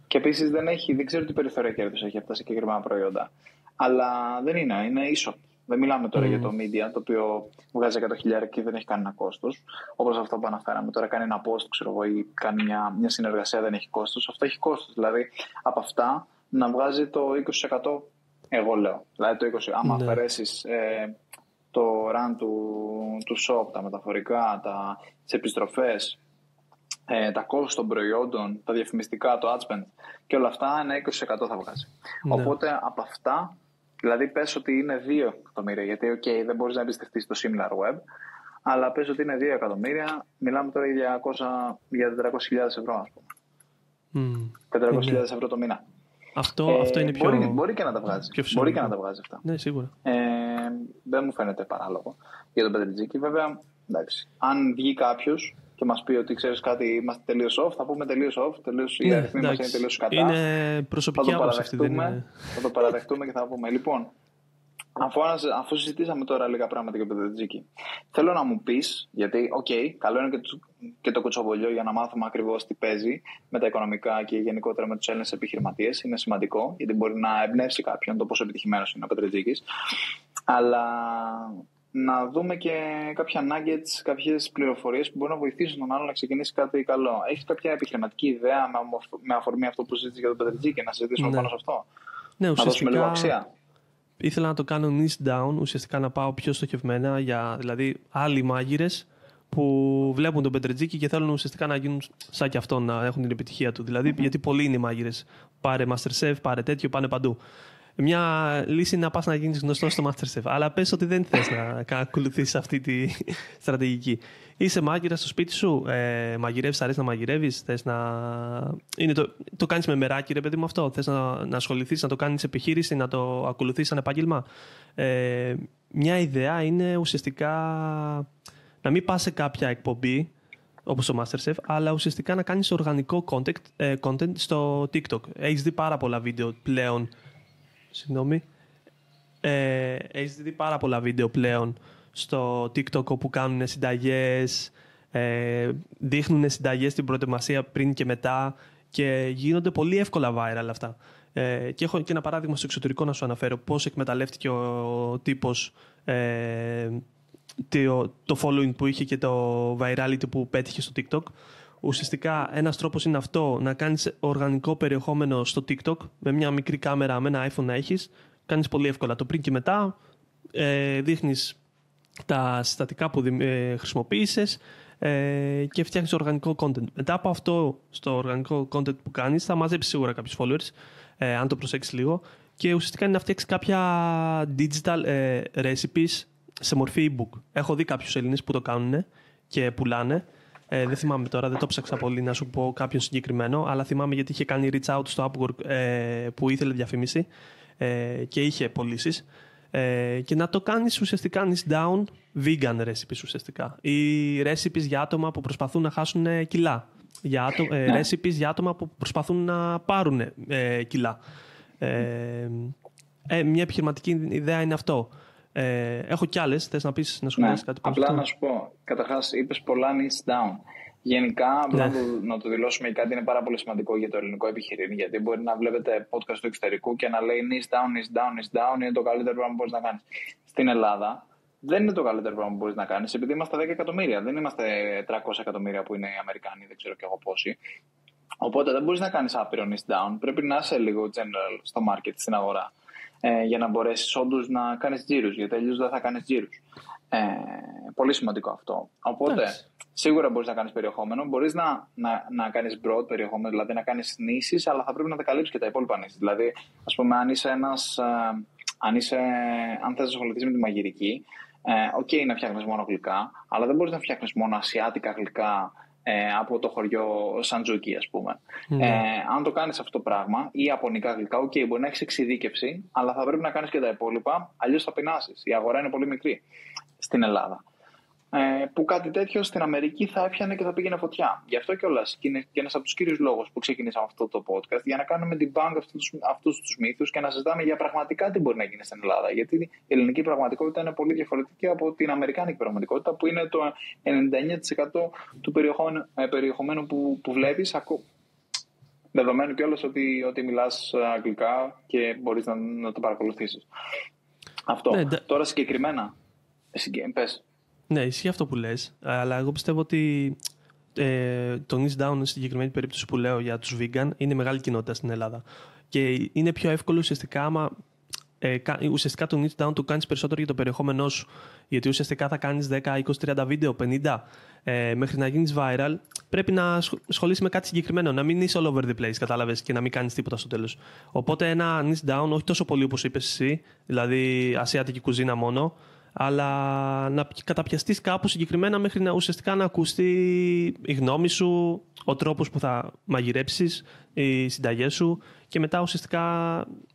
Και επίσης δεν, έχει, δεν ξέρω τι περιθώρια κέρδους έχει αυτά τα συγκεκριμένα προϊόντα. Αλλά δεν είναι, είναι ίσο. Δεν μιλάμε τώρα για το media, το οποίο βγάζει 100.000 και δεν έχει κανένα κόστος. Όπως αυτό που αναφέραμε. Τώρα κάνει ένα post, ξέρω εγώ, ή κάνει μια, μια συνεργασία, δεν έχει κόστος. Αυτό έχει κόστος. Δηλαδή από αυτά να βγάζει το 20% εγώ λέω. Δηλαδή το 20%. Άμα ναι. αφαιρέσεις ε, το run του, του shop, τα μεταφορικά, τα, τις επιστροφές, ε, τα κόστη των προϊόντων, τα διαφημιστικά, το ad spend και όλα αυτά, ένα 20% θα βγάζει. Ναι. Οπότε από αυτά, δηλαδή πες ότι είναι 2 εκατομμύρια, γιατί okay, δεν μπορείς να εμπιστευτείς το similar web, αλλά πες ότι είναι 2 εκατομμύρια, μιλάμε τώρα για, 200, για 400.000 ευρώ, ας πούμε. Mm. 400.000 ναι. ευρώ το μήνα. Αυτό, ε, αυτό είναι πιο... Μπορεί, μπορεί και να τα βγάζει. Μπορεί και να τα βγάζει αυτά. Ναι, σίγουρα. Ε, δεν μου φαίνεται παράλογο για τον Πετρετζίκη. Βέβαια, εντάξει, αν βγει κάποιος και μας πει ότι ξέρεις κάτι, είμαστε τελείως off, θα πούμε τελείως off. Τελείως, ναι, οι αριθμοί μας είναι τελείως κατά. Είναι προσωπική θα το άποψη είναι... Θα το παραδεχτούμε και θα πούμε. Λοιπόν, Αφού, αφού συζητήσαμε τώρα λίγα πράγματα για το Πετρετζίκη, θέλω να μου πεις, γιατί, okay, okay, καλό είναι και το, και το κουτσοβολιό για να μάθουμε ακριβώς τι παίζει με τα οικονομικά και γενικότερα με τους Έλληνες επιχειρηματίες. Είναι σημαντικό, γιατί μπορεί να εμπνεύσει κάποιον το πόσο επιτυχημένος είναι ο Πετρετζίκης. Αλλά να δούμε και κάποια nuggets, κάποιες πληροφορίες που μπορούν να βοηθήσουν τον άλλο να ξεκινήσει κάτι καλό. Έχεις κάποια επιχειρηματική ιδέα με αφορμή αυτό που συζήτησες για τον Πετρετζίκη, να συζητήσουμε ναι. πάνω σε αυτό; Ναι, ουσιαστικά... Να δώσουμε λίγο αξία ήθελα να το κάνω niche down, ουσιαστικά να πάω πιο στοχευμένα για δηλαδή άλλοι μάγειρες που βλέπουν τον Πετρετζίκη και θέλουν ουσιαστικά να γίνουν σαν και αυτό, να έχουν την επιτυχία του. Δηλαδή, γιατί πολλοί είναι οι μάγειρες. Πάρε Masterchef, πάρε τέτοιο, πάνε παντού μια λύση είναι να πας να γίνεις γνωστός στο Masterchef. Αλλά πες ότι δεν θες να ακολουθήσει αυτή τη στρατηγική. Είσαι μάγειρα στο σπίτι σου, ε, μαγειρεύεις, αρέσει να μαγειρεύεις, θες να. Είναι το το κάνεις με μεράκι, ρε παιδί μου αυτό; Θες να, να ασχοληθείς, να το κάνεις επιχείρηση, να το ακολουθήσει σαν επάγγελμα; Ε, μια ιδέα είναι ουσιαστικά να μην πας σε κάποια εκπομπή όπως το Masterchef, αλλά ουσιαστικά να κάνεις οργανικό content, ε, content στο TikTok. Έχεις δει πάρα πολλά βίντεο πλέον Συγγνώμη. Ε, έχεις δει πάρα πολλά βίντεο πλέον στο TikTok όπου κάνουν συνταγές, ε, δείχνουν συνταγές στην προετοιμασία πριν και μετά και γίνονται πολύ εύκολα viral αυτά. Ε, και έχω και ένα παράδειγμα στο εξωτερικό να σου αναφέρω πώς εκμεταλλεύτηκε ο, ο τύπος ε, το, το following που είχε και το virality που πέτυχε στο TikTok. Ουσιαστικά ένας τρόπος είναι αυτό, να κάνεις οργανικό περιεχόμενο στο TikTok με μια μικρή κάμερα, με ένα iPhone να έχεις. Κάνεις πολύ εύκολα το πριν και μετά. Ε, Δείχνεις τα συστατικά που ε, χρησιμοποίησες ε, και φτιάχνεις οργανικό content. Μετά από αυτό, στο οργανικό content που κάνεις, θα μαζέψεις σίγουρα κάποιους followers, ε, αν το προσέξεις λίγο. Και ουσιαστικά είναι να φτιάξεις κάποια digital ε, recipes σε μορφή e-book. Έχω δει κάποιους Έλληνες που το κάνουν και πουλάνε. Ε, δεν θυμάμαι τώρα, δεν το ψάξα πολύ να σου πω κάποιον συγκεκριμένο, αλλά θυμάμαι γιατί είχε κάνει reach out στο Upwork ε, που ήθελε διαφήμιση ε, και είχε πωλήσεις. Ε, και να το κάνεις ουσιαστικά niche down vegan recipes ουσιαστικά. Ή recipes για άτομα που προσπαθούν να χάσουν κιλά. Για άτο, ε, ναι. recipes για άτομα που προσπαθούν να πάρουν ε, κιλά. Ε, ε, μια επιχειρηματική ιδέα είναι αυτό. Ε, έχω κι άλλες. Θες να πεις να σου ναι. κάτι Απλά να σου πω. Καταρχάς, είπες πολλά niche down. Γενικά, ναι. να, το, να το δηλώσουμε κάτι είναι πάρα πολύ σημαντικό για το ελληνικό επιχειρήν. Γιατί μπορεί να βλέπετε podcast του εξωτερικού και να λέει niche down, niche down, niche down είναι το καλύτερο πράγμα που μπορείς να κάνεις. Στην Ελλάδα δεν είναι το καλύτερο πράγμα που μπορείς να κάνεις, επειδή είμαστε 10 εκατομμύρια. Δεν είμαστε 300 εκατομμύρια που είναι οι Αμερικάνοι, δεν ξέρω κι εγώ πόσοι. Οπότε δεν μπορείς να κάνεις άπειρο niche down. Πρέπει να είσαι λίγο general στο market, στην αγορά ε, για να μπορέσεις όντως να κάνεις τζίρους. Γιατί αλλιώς δεν θα κάνεις τζίρους. Ε, πολύ σημαντικό αυτό. Οπότε, σίγουρα μπορείς να κάνεις περιεχόμενο. Μπορείς να, να, να κάνεις broad περιεχόμενο, δηλαδή να κάνεις νήσεις, αλλά θα πρέπει να τα καλύψεις και τα υπόλοιπα νήσεις. Δηλαδή, ας πούμε, αν είσαι ένας. Ε, αν, είσαι, αν θες να ασχοληθείς με τη μαγειρική, ε, okay, okay, να φτιάχνεις μόνο γλυκά, αλλά δεν μπορείς να φτιάχνεις μόνο ασιάτικα γλυκά ε, από το χωριό Σαντζούκι, ας πούμε. Ναι. Ε, αν το κάνεις αυτό το πράγμα ή ιαπωνικά γλυκά, okay, okay, μπορεί να έχεις εξειδίκευση, αλλά θα πρέπει να κάνεις και τα υπόλοιπα, αλλιώς θα πεινάσεις. Η αγορά είναι πολύ μικρή. Στην Ελλάδα. Ε, που κάτι τέτοιο στην Αμερική θα έπιανε και θα πήγαινε φωτιά. Γι' αυτό κιόλας και είναι και ένας από τους κύριους λόγους που ξεκινήσαμε αυτό το podcast, για να κάνουμε debunk αυτούς τους μύθους και να συζητάμε για πραγματικά τι μπορεί να γίνει στην Ελλάδα. Γιατί η ελληνική πραγματικότητα είναι πολύ διαφορετική από την αμερικάνικη πραγματικότητα, που είναι το 99% του ε, περιεχομένου που, που βλέπεις, δεδομένου κιόλας ότι, ότι μιλάς αγγλικά και μπορείς να, να το παρακολουθήσεις. Αυτό. Ναι, Τώρα συγκεκριμένα. Πες. Ναι, ισχύει αυτό που λες, αλλά εγώ πιστεύω ότι ε, το niche down στην συγκεκριμένη περίπτωση που λέω για τους vegan είναι μεγάλη κοινότητα στην Ελλάδα. Και είναι πιο εύκολο ουσιαστικά άμα ε, ουσιαστικά το niche down το κάνεις περισσότερο για το περιεχόμενό σου. Γιατί ουσιαστικά θα κάνεις 10, 20, 30 βίντεο, 50 ε, μέχρι να γίνεις viral πρέπει να ασχολείσαι με κάτι συγκεκριμένο, να μην είσαι all over the place, κατάλαβες, και να μην κάνεις τίποτα στο τέλος. Οπότε ένα niche down, όχι τόσο πολύ όπως είπες εσύ, δηλαδή ασιατική κουζίνα μόνο, αλλά να καταπιαστείς κάπου συγκεκριμένα μέχρι να ουσιαστικά να ακουστεί η γνώμη σου, ο τρόπος που θα μαγειρέψεις, οι συνταγές σου και μετά ουσιαστικά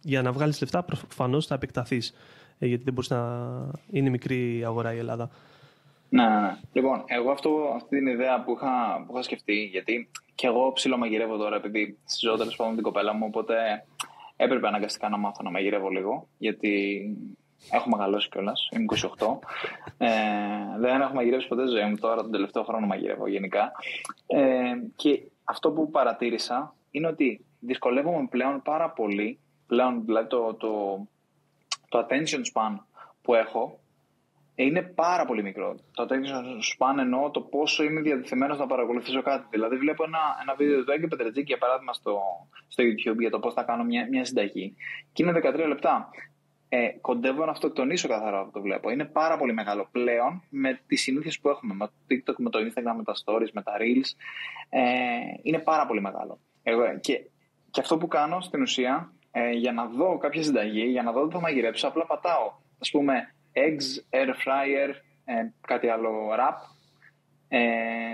για να βγάλεις λεφτά προφανώς θα επεκταθείς ε, γιατί δεν μπορείς να είναι μικρή αγορά η Ελλάδα. Ναι, ναι, ναι. Λοιπόν, εγώ αυτό, αυτή την ιδέα που είχα, που είχα σκεφτεί, γιατί και εγώ ψιλομαγειρεύω τώρα, επειδή στη τέλος πάντων την κοπέλα μου, οπότε έπρεπε αναγκαστικά να μάθω να μαγειρεύω λίγο, γιατί Έχω μεγαλώσει κιόλας. Είμαι 28. Ε, δεν έχω μαγειρεύσει ποτέ ζωή μου. Τώρα τον τελευταίο χρόνο μαγειρεύω γενικά. Ε, και αυτό που παρατήρησα είναι ότι δυσκολεύομαι πλέον πάρα πολύ. Πλέον δηλαδή το, το, το attention span που έχω είναι πάρα πολύ μικρό. Το attention span εννοώ το πόσο είμαι διατεθειμένος να παρακολουθήσω κάτι. Δηλαδή, βλέπω ένα, ένα βίντεο του Έγκη Πετρετζίκη, για παράδειγμα, στο, στο YouTube για το πώς θα κάνω μια, μια συνταγή. Και είναι 13 λεπτά ε, κοντεύω να αυτοκτονήσω καθαρά που το βλέπω. Είναι πάρα πολύ μεγάλο πλέον με τις συνήθειες που έχουμε, με το TikTok, με το Instagram, με τα stories, με τα reels. Ε, είναι πάρα πολύ μεγάλο. Εγώ, και, και αυτό που κάνω στην ουσία, ε, για να δω κάποια συνταγή, για να δω τι θα μαγειρέψω, απλά πατάω. Α πούμε, eggs, air fryer, ε, κάτι άλλο rap, ε,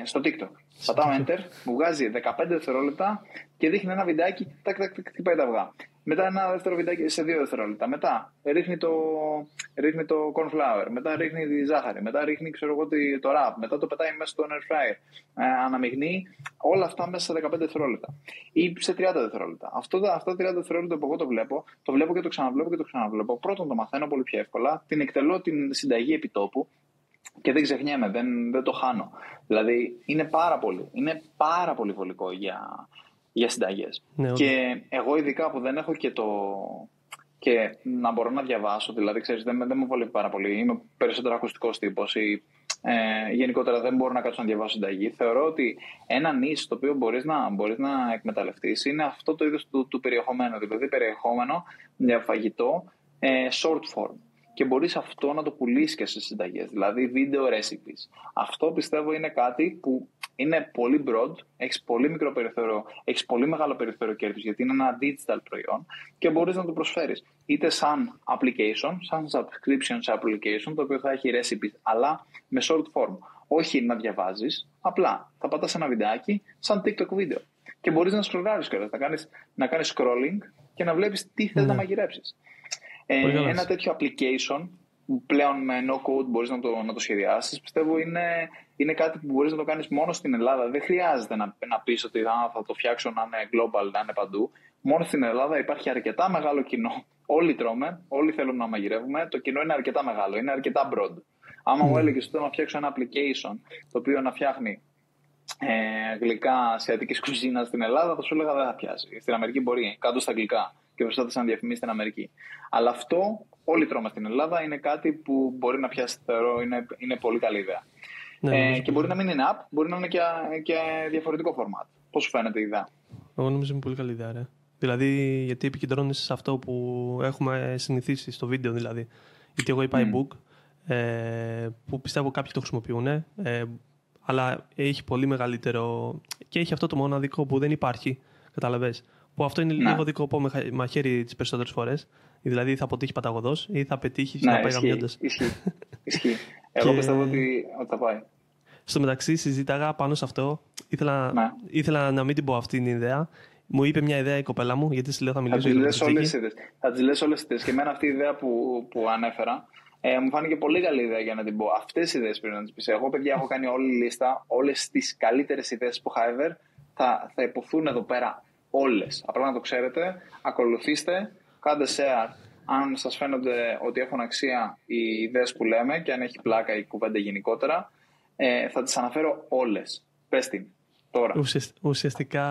στο TikTok. Πατάω enter, μου βγάζει 15 δευτερόλεπτα και δείχνει ένα βιντεάκι, τάκ, τάκ, τάκ, χτυπάει τα αυγά. Μετά ένα δεύτερο βιντεάκι σε δύο δευτερόλεπτα. Μετά ρίχνει το, ρίχνει το corn flour. Μετά ρίχνει τη ζάχαρη. Μετά ρίχνει ξέρω εγώ, το rap. Μετά το πετάει μέσα στο air fryer. Ε, αναμειγνύει όλα αυτά μέσα σε 15 δευτερόλεπτα. Ή σε 30 δευτερόλεπτα. Αυτό, αυτά τα 30 δευτερόλεπτα που εγώ το βλέπω, το βλέπω και το ξαναβλέπω και το ξαναβλέπω. Πρώτον το μαθαίνω πολύ πιο εύκολα. Την εκτελώ την συνταγή επιτόπου και δεν ξεχνιέμαι, δεν, δεν το χάνω. Δηλαδή είναι πάρα πολύ, είναι πάρα πολύ βολικό για, για συνταγέ. Ναι, και εγώ ειδικά που δεν έχω και το. και να μπορώ να διαβάσω, δηλαδή ξέρεις, δεν, δεν με βολεύει πάρα πολύ. Είμαι περισσότερο ακουστικός τύπος ή ε, γενικότερα δεν μπορώ να κάτσω να διαβάσω συνταγή. Θεωρώ ότι ένα νης το οποίο μπορείς να, μπορείς να εκμεταλλευτείς είναι αυτό το είδος του, του περιεχομένου. Δηλαδή περιεχόμενο για φαγητό ε, short form και μπορείς αυτό να το πουλήσεις και σε συνταγές, δηλαδή video recipes. Αυτό πιστεύω είναι κάτι που είναι πολύ broad, έχεις πολύ μικρό περιθώριο, έχεις πολύ μεγάλο περιθώριο κέρδους γιατί είναι ένα digital προϊόν και μπορείς να το προσφέρεις είτε σαν application, σαν subscription application το οποίο θα έχει recipes αλλά με short form. Όχι να διαβάζεις, απλά θα πατάς ένα βιντεάκι σαν TikTok video και μπορείς να σκρολάρεις και να κάνεις, να κάνεις scrolling και να βλέπεις τι θες να ναι. Μαγειρέψεις. Ε, ένα τέτοιο application που πλέον με no code μπορείς να το, να το σχεδιάσεις πιστεύω είναι, είναι κάτι που μπορείς να το κάνεις μόνο στην Ελλάδα. Δεν χρειάζεται να, να πεις ότι θα το φτιάξω να είναι global, να είναι παντού. Μόνο στην Ελλάδα υπάρχει αρκετά μεγάλο κοινό. Όλοι τρώμε, όλοι θέλουμε να μαγειρεύουμε. Το κοινό είναι αρκετά μεγάλο, είναι αρκετά broad. Άμα μου έλεγες ότι θέλω να φτιάξω ένα application το οποίο να φτιάχνει ε, γλυκά ασιατικής κουζίνας στην Ελλάδα, θα σου έλεγα δεν θα πιάσει. Στην Αμερική μπορεί, κάτω στα γλυκά και προσπάθησε να διαφημίσει στην Αμερική. Αλλά αυτό όλοι τρώμε στην Ελλάδα είναι κάτι που μπορεί να πιάσει θεωρώ είναι, είναι πολύ καλή ιδέα. Ναι, ε, και μπορεί να μην είναι app, μπορεί να είναι και, και διαφορετικό format. Πώς σου φαίνεται η ιδέα; Εγώ νομίζω είναι πολύ καλή ιδέα. Ρε. Δηλαδή, γιατί επικεντρώνεσαι σε αυτό που έχουμε συνηθίσει στο βίντεο, δηλαδή. Γιατί εγώ είπα mm. e-book, ε, που πιστεύω κάποιοι το χρησιμοποιούν, ε, αλλά έχει πολύ μεγαλύτερο. και έχει αυτό το μοναδικό που δεν υπάρχει. Καταλαβες που αυτό είναι λίγο δικό με μαχαίρι τις περισσότερες φορές. Δηλαδή θα αποτύχει παταγωδός ή θα πετύχει να πάει γαμιώντα. Ισχύει. ισχύει. Εγώ πιστεύω ότι, θα πάει. Στο μεταξύ, συζήταγα πάνω σε αυτό. Ήθελα, ναι. ήθελα να μην την πω αυτή την ιδέα. Μου είπε μια ιδέα η κοπέλα μου, γιατί σε λέω θα μιλήσω για το Θα τι λες όλες τι Και εμένα αυτή η ιδέα που, που ανέφερα Ε, μου φάνηκε πολύ καλή ιδέα για να την πω. Αυτές οι ιδέες πρέπει να τις πεις. Εγώ, παιδιά, έχω κάνει όλη η λίστα. Όλες τις καλύτερες ιδέες που είχα ever θα, θα υποθούν εδώ πέρα όλες. Απλά να το ξέρετε. Ακολουθήστε, κάντε share αν σας φαίνονται ότι έχουν αξία οι ιδέες που λέμε και αν έχει πλάκα η κουβέντα γενικότερα. Ε, θα τις αναφέρω όλες. Πες την. Τώρα. Ουσιαστικά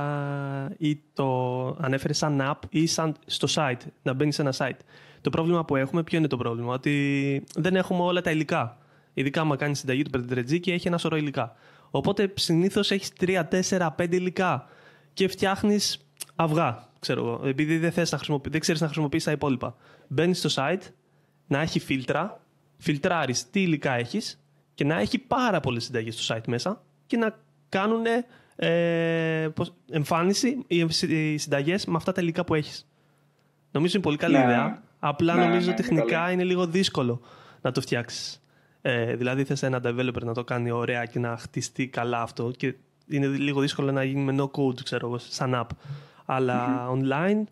ή το ανέφερες σαν app ή σαν στο site, να μπαίνει σε ένα site. Το πρόβλημα που έχουμε, ποιο είναι το πρόβλημα, ότι δεν έχουμε όλα τα υλικά. Ειδικά άμα κάνεις συνταγή του Πεντρετζή και έχει ένα σωρό υλικά. Οπότε συνήθως έχεις 3, 4, 5 υλικά και φτιάχνεις αυγά. Ξέρω εγώ, επειδή δεν, θες να χρησιμοποιεί, δεν ξέρεις να χρησιμοποιήσει τα υπόλοιπα. Μπαίνεις στο site, να έχει φίλτρα, φιλτράρεις τι υλικά έχεις και να έχει πάρα πολλές συνταγές στο site μέσα και να κάνουν ε, εμφάνιση οι συνταγές με αυτά τα υλικά που έχεις. Νομίζω είναι πολύ καλή ναι. ιδέα. Απλά ναι, νομίζω ναι, τεχνικά είναι, λίγο δύσκολο να το φτιάξεις. Ε, δηλαδή θες ένα developer να το κάνει ωραία και να χτιστεί καλά αυτό και είναι λίγο δύσκολο να γίνει με no code, ξέρω εγώ, σαν app. Αλλά online,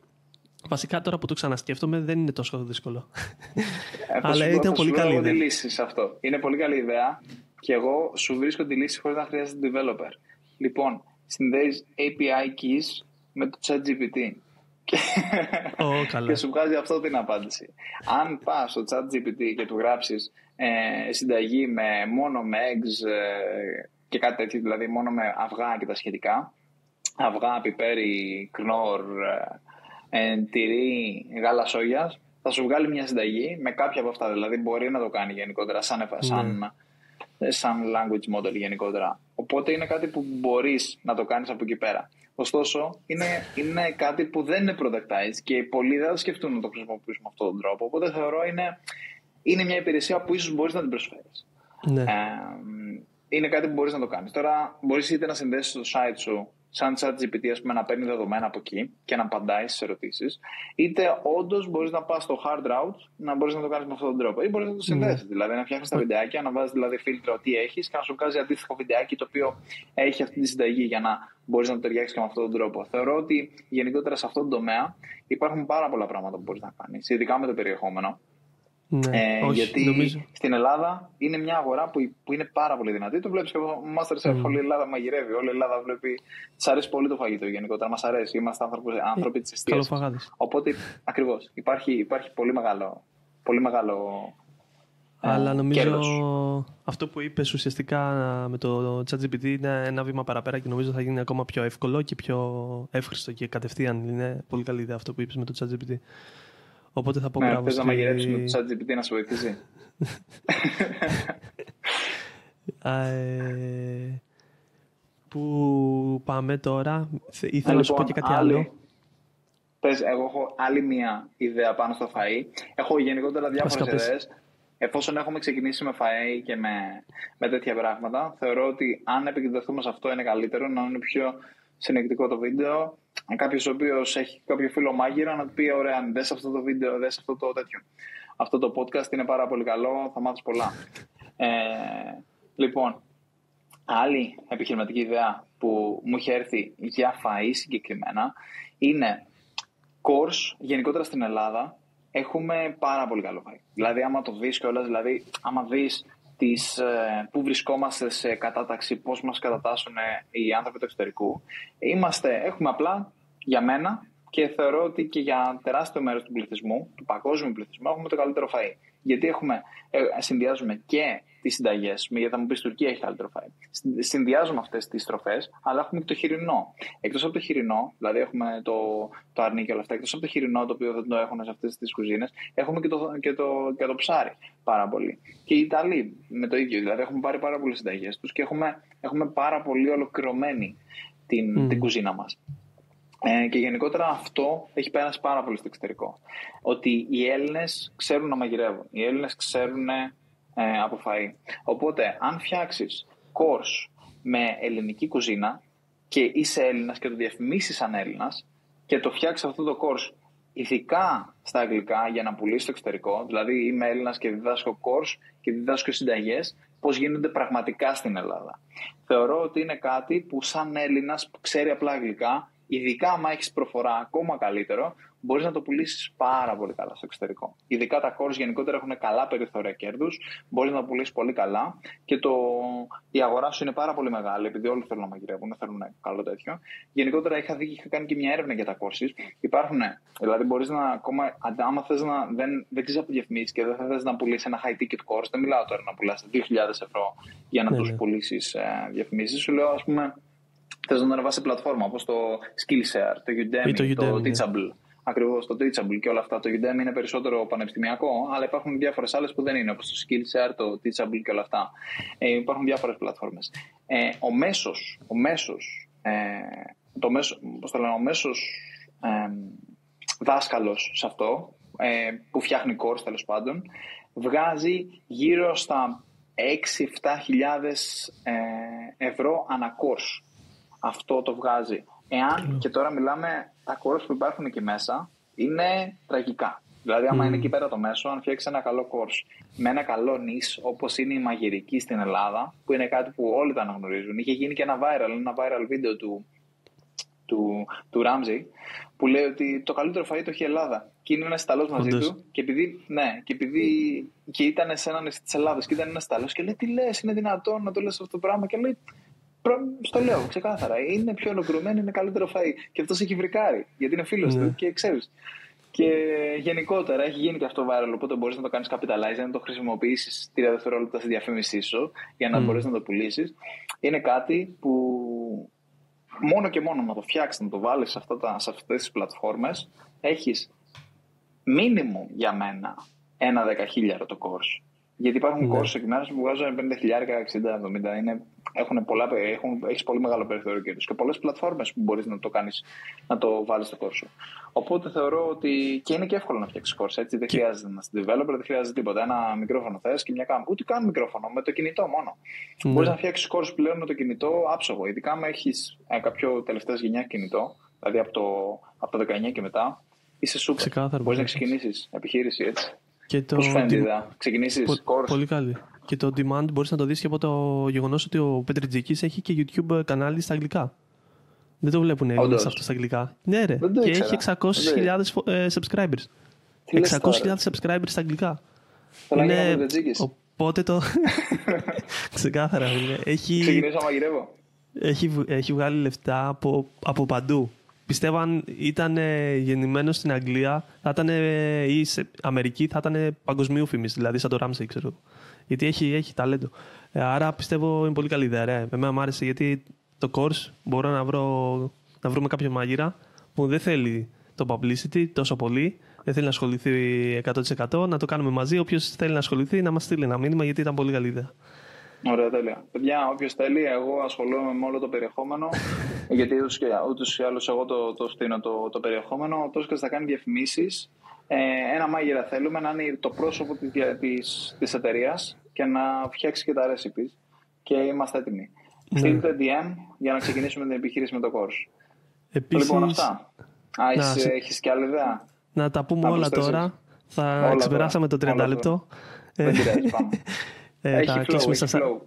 βασικά τώρα που το ξανασκέφτομαι, δεν είναι τόσο δύσκολο. Ε, Αλλά ήταν πολύ καλή ιδέα. λύση σε αυτό. Είναι πολύ καλή ιδέα και εγώ σου βρίσκω τη λύση χωρίς να χρειάζεται developer. Λοιπόν, συνδέεις API keys με το ChatGPT και, oh, και σου βγάζει αυτό την απάντηση. Αν πας στο ChatGPT και του γράψεις ε, συνταγή με, μόνο με eggs ε, και κάτι τέτοιο, δηλαδή μόνο με αυγά και τα σχετικά, αυγά, πιπέρι, κνόρ, ε, τυρί, γάλα σόγιας, θα σου βγάλει μια συνταγή με κάποια από αυτά. Δηλαδή μπορεί να το κάνει γενικότερα σαν, mm. σαν, σαν language model γενικότερα. Οπότε είναι κάτι που μπορείς να το κάνεις από εκεί πέρα. Ωστόσο, είναι, είναι κάτι που δεν είναι productized και πολλοί δεν θα σκεφτούν να το χρησιμοποιήσουν με αυτόν τον τρόπο. Οπότε θεωρώ είναι, είναι μια υπηρεσία που ίσως μπορείς να την προσφέρεις. Ναι. Ε, είναι κάτι που μπορείς να το κάνεις. Τώρα, μπορείς είτε να συνδέσεις το site σου σαν chat GPT, ας πούμε, να παίρνει δεδομένα από εκεί και να απαντάει στις ερωτήσεις, είτε όντως μπορείς να πας στο hard route να μπορείς να το κάνεις με αυτόν τον τρόπο. Ή μπορείς να το συνδέσεις. Mm. Δηλαδή, να φτιάχνεις τα βιντεάκια, να βάζεις δηλαδή φίλτρο τι έχεις και να σου βγάζει αντίστοιχο βιντεάκι το οποίο έχει αυτή τη συνταγή για να μπορείς να το ταιριάξεις και με αυτόν τον τρόπο. Θεωρώ ότι γενικότερα σε αυτόν τον τομέα υπάρχουν πάρα πολλά πράγματα που μπορείς να κάνεις, ειδικά με το περιεχόμενο. Ναι, ε, όχι, γιατί νομίζω. στην Ελλάδα είναι μια αγορά που, που είναι πάρα πολύ δυνατή. Το βλέπεις και εγώ. Masterchef, mm. όλη η Ελλάδα μαγειρεύει. Όλη η Ελλάδα βλέπει. Της αρέσει πολύ το φαγητό γενικότερα. Μας αρέσει. Είμαστε άνθρωποι, άνθρωποι της εστίαση. Οπότε ακριβώς υπάρχει, υπάρχει πολύ μεγάλο. Πολύ μεγάλο ε, Αλλά νομίζω κέρδος. αυτό που είπες ουσιαστικά με το ChatGPT είναι ένα βήμα παραπέρα και νομίζω θα γίνει ακόμα πιο εύκολο και πιο εύχριστο και κατευθείαν. Είναι πολύ καλή ιδέα αυτό που είπες με το ChatGPT. Οπότε θα πω ναι, μπράβο. Θες να μαγειρέψουμε το ChatGPT να σου βοηθήσει. ε, που πάμε τώρα; Ήθελα να σου πω και κάτι άλλο. Πες, εγώ έχω άλλη μία ιδέα πάνω στο φαΐ. Έχω γενικότερα διάφορες ιδέες. Εφόσον έχουμε ξεκινήσει με φαΐ και με, με τέτοια πράγματα, θεωρώ ότι αν επικεντρωθούμε σε αυτό είναι καλύτερο, να είναι πιο συνεκτικό το βίντεο. Αν κάποιος ο οποίος έχει κάποιο φίλο μάγειρα να του πει: Ωραία, δες αυτό το βίντεο, δες αυτό το τέτοιο. Αυτό το podcast είναι πάρα πολύ καλό, θα μάθεις πολλά. Ε, λοιπόν, άλλη επιχειρηματική ιδέα που μου έχει έρθει για φαΐ συγκεκριμένα είναι course γενικότερα στην Ελλάδα έχουμε πάρα πολύ καλό φαΐ. Δηλαδή άμα το δεις κιόλας, δηλαδή άμα δεις τις, ε, που βρισκόμαστε σε κατάταξη, πώς μας κατατάσσουν οι άνθρωποι του εξωτερικού. Είμαστε, έχουμε απλά, για μένα, και θεωρώ ότι και για τεράστιο μέρος του πληθυσμού, του παγκόσμιου πληθυσμού, έχουμε το καλύτερο φαΐ. Γιατί έχουμε, ε, συνδυάζουμε και τις συνταγές. Γιατί θα μου πεις Τουρκία έχει καλύτερο φαΐ. Συνδυάζουμε αυτές τις τροφές, αλλά έχουμε και το χοιρινό. Εκτός από το χοιρινό, δηλαδή έχουμε το, το αρνί και όλα αυτά, εκτός από το χοιρινό το οποίο δεν το έχουν σε αυτές τις κουζίνες, έχουμε και το, και, το, και το ψάρι πάρα πολύ. Και οι Ιταλοί με το ίδιο. Δηλαδή έχουμε πάρει πάρα πολλές συνταγές τους και έχουμε, έχουμε πάρα πολύ ολοκληρωμένη την, την κουζίνα μας. Ε, και γενικότερα αυτό έχει πέρασει πάρα πολύ στο εξωτερικό. Ότι οι Έλληνες ξέρουν να μαγειρεύουν. Οι Έλληνες ξέρουν ε, από φαΐ. Οπότε, αν φτιάξεις course με ελληνική κουζίνα και είσαι Έλληνας και το διαφημίσεις σαν Έλληνας και το φτιάξεις αυτό το course ειδικά στα αγγλικά για να πουλήσεις στο εξωτερικό, δηλαδή είμαι Έλληνας και διδάσκω course και διδάσκω συνταγές, πώς γίνονται πραγματικά στην Ελλάδα. Θεωρώ ότι είναι κάτι που σαν Έλληνας που ξέρει απλά αγγλικά ειδικά άμα έχεις προφορά ακόμα καλύτερο, μπορείς να το πουλήσεις πάρα πολύ καλά στο εξωτερικό. Ειδικά τα cores γενικότερα έχουν καλά περιθώρια κέρδους, μπορείς να το πουλήσεις πολύ καλά και το, η αγορά σου είναι πάρα πολύ μεγάλη, επειδή όλοι θέλουν να μαγειρεύουν, θέλουν καλό τέτοιο. Γενικότερα είχα δει και είχα κάνει και μια έρευνα για τα courses. Υπάρχουν, δηλαδή μπορείς να ακόμα, άμα θες να δεν, δεν ξέρεις από διαφημίσεις και δεν θες να πουλήσεις ένα high ticket course, δεν μιλάω τώρα να πουλάς 2.000 ευρώ για να ναι, τους ναι. πουλήσεις ε, διαφημίσεις. Σου λέω, ας πούμε, θες να ανεβάσει πλατφόρμα όπως το Skillshare, το Udemy, το, Udemy, το ναι. Teachable ακριβώς το Teachable και όλα αυτά. Το Udemy είναι περισσότερο πανεπιστημιακό, αλλά υπάρχουν διάφορες άλλες που δεν είναι, όπως το Skillshare, το Teachable και όλα αυτά. Ε, υπάρχουν διάφορες πλατφόρμες. Ε, ο μέσος, ο μέσος, ε, το μέσο, πώς το λένε, ο μέσος ε, δάσκαλος σε αυτό, ε, που φτιάχνει course τέλος πάντων, βγάζει γύρω στα 6-7 χιλιάδες ε, ευρώ ανά course. Αυτό το βγάζει. Εάν και τώρα μιλάμε, τα course που υπάρχουν εκεί μέσα είναι τραγικά. Δηλαδή, άμα είναι εκεί πέρα το μέσο, αν φτιάξεις ένα καλό course με ένα καλό νης, όπως είναι η μαγειρική στην Ελλάδα, που είναι κάτι που όλοι τα αναγνωρίζουν. Είχε γίνει και ένα viral, ένα viral βίντεο του, του, του Ramsey, που λέει ότι το καλύτερο φαΐ το έχει η Ελλάδα. Και είναι ένας Ιταλός μαζί του. Και επειδή, ναι, και επειδή και ήταν σε ένα νησί της Ελλάδας και ήταν ένας Ιταλός, και λέει: Τι λες, είναι δυνατόν να το λες αυτό το πράγμα. Και λέει: στο λέω ξεκάθαρα. Είναι πιο ολοκληρωμένο, είναι καλύτερο φαΐ. Και αυτός έχει βρικάρει, γιατί είναι φίλος ναι. του και ξέρεις. Και γενικότερα έχει γίνει και αυτό viral, οπότε μπορείς να το κάνεις capitalize, να το χρησιμοποιήσεις 3 δευτερόλεπτα στη διαφήμιση σου για να mm. μπορέσει να το πουλήσεις. Είναι κάτι που μόνο και μόνο να το φτιάξεις, να το βάλεις σε, σε αυτές τις πλατφόρμες, έχεις minimum για μένα ένα δεκαχίλιαρο το course. Γιατί υπάρχουν ναι. κόρσει εκμετάλλευση που βγάζουν 50 χιλιάρικα, 60, 70. Είναι, έχουν πολλά, έχουν, έχεις πολύ μεγάλο περιθώριο κέρδους και πολλές πλατφόρμες που μπορείς να το κάνεις, να το βάλεις στο κόρσο. Οπότε θεωρώ ότι και είναι και εύκολο να φτιάξεις κόρσο. Έτσι. Δεν χρειάζεται να είσαι developer, δεν χρειάζεται τίποτα. Ένα μικρόφωνο θες και μια κάμερα. Ούτε καν μικρόφωνο, με το κινητό μόνο. Ναι. Μπορείς να φτιάξεις κόρσο πλέον με το κινητό άψογο. Ειδικά αν έχεις ε, κάποιο τελευταία γενιάς κινητό, δηλαδή από το, από το 19 και μετά, είσαι super. Μπορείς να ξεκινήσεις επιχείρηση έτσι. Και το... Πώς φαίνεται ιδέα, ξεκινήσεις Πο... Πολύ καλή. Και το demand μπορείς να το δεις και από το γεγονός ότι ο Πετριτζικής έχει και YouTube κανάλι στα αγγλικά. Δεν το βλέπουν οι Έλληνες αυτό στα αγγλικά. Ναι ρε. Και έχει 600.000 ε, subscribers. 600.000 subscribers στα αγγλικά. είναι... Οπότε το... Ξεκάθαρα. Έχει... Ξεκινήσω να μαγειρεύω. Έχει, έχει βγάλει λεφτά από, από παντού πιστεύω αν ήταν γεννημένος στην Αγγλία θα ήταν, ή σε Αμερική θα ήταν παγκοσμίου φήμης, δηλαδή σαν το Ramsey, ξέρω. Γιατί έχει, έχει ταλέντο. Ε, άρα πιστεύω είναι πολύ καλή ιδέα. Ρε. Εμένα μου άρεσε γιατί το course μπορώ να, βρω, να βρούμε κάποιο μαγείρα που δεν θέλει το publicity τόσο πολύ, δεν θέλει να ασχοληθεί 100%, να το κάνουμε μαζί. Όποιος θέλει να ασχοληθεί να μας στείλει ένα μήνυμα γιατί ήταν πολύ καλή ιδέα. Ωραία, τέλεια. Παιδιά, όποιος θέλει, εγώ ασχολούμαι με όλο το περιεχόμενο. Γιατί ούτως ή άλλως εγώ το, το στείνω το, το περιεχόμενο. Ο Τόσκα θα κάνει διαφημίσεις. Ε, ένα μάγειρα θέλουμε να είναι το πρόσωπο της της, της εταιρείας και να φτιάξει και τα recipes. Και είμαστε έτοιμοι. Ναι. Στείλτε DM για να ξεκινήσουμε την επιχείρηση με το course. Επίσης... Λοιπόν, αυτά. Α, έχεις, έχεις και άλλη ιδέα; Να τα πούμε όλα τώρα. Θα ξεπεράσαμε το 30 λεπτό. Δεν πειράζει, πάμε. Ε, έχει θα, flow, κλείσουμε έχει στα,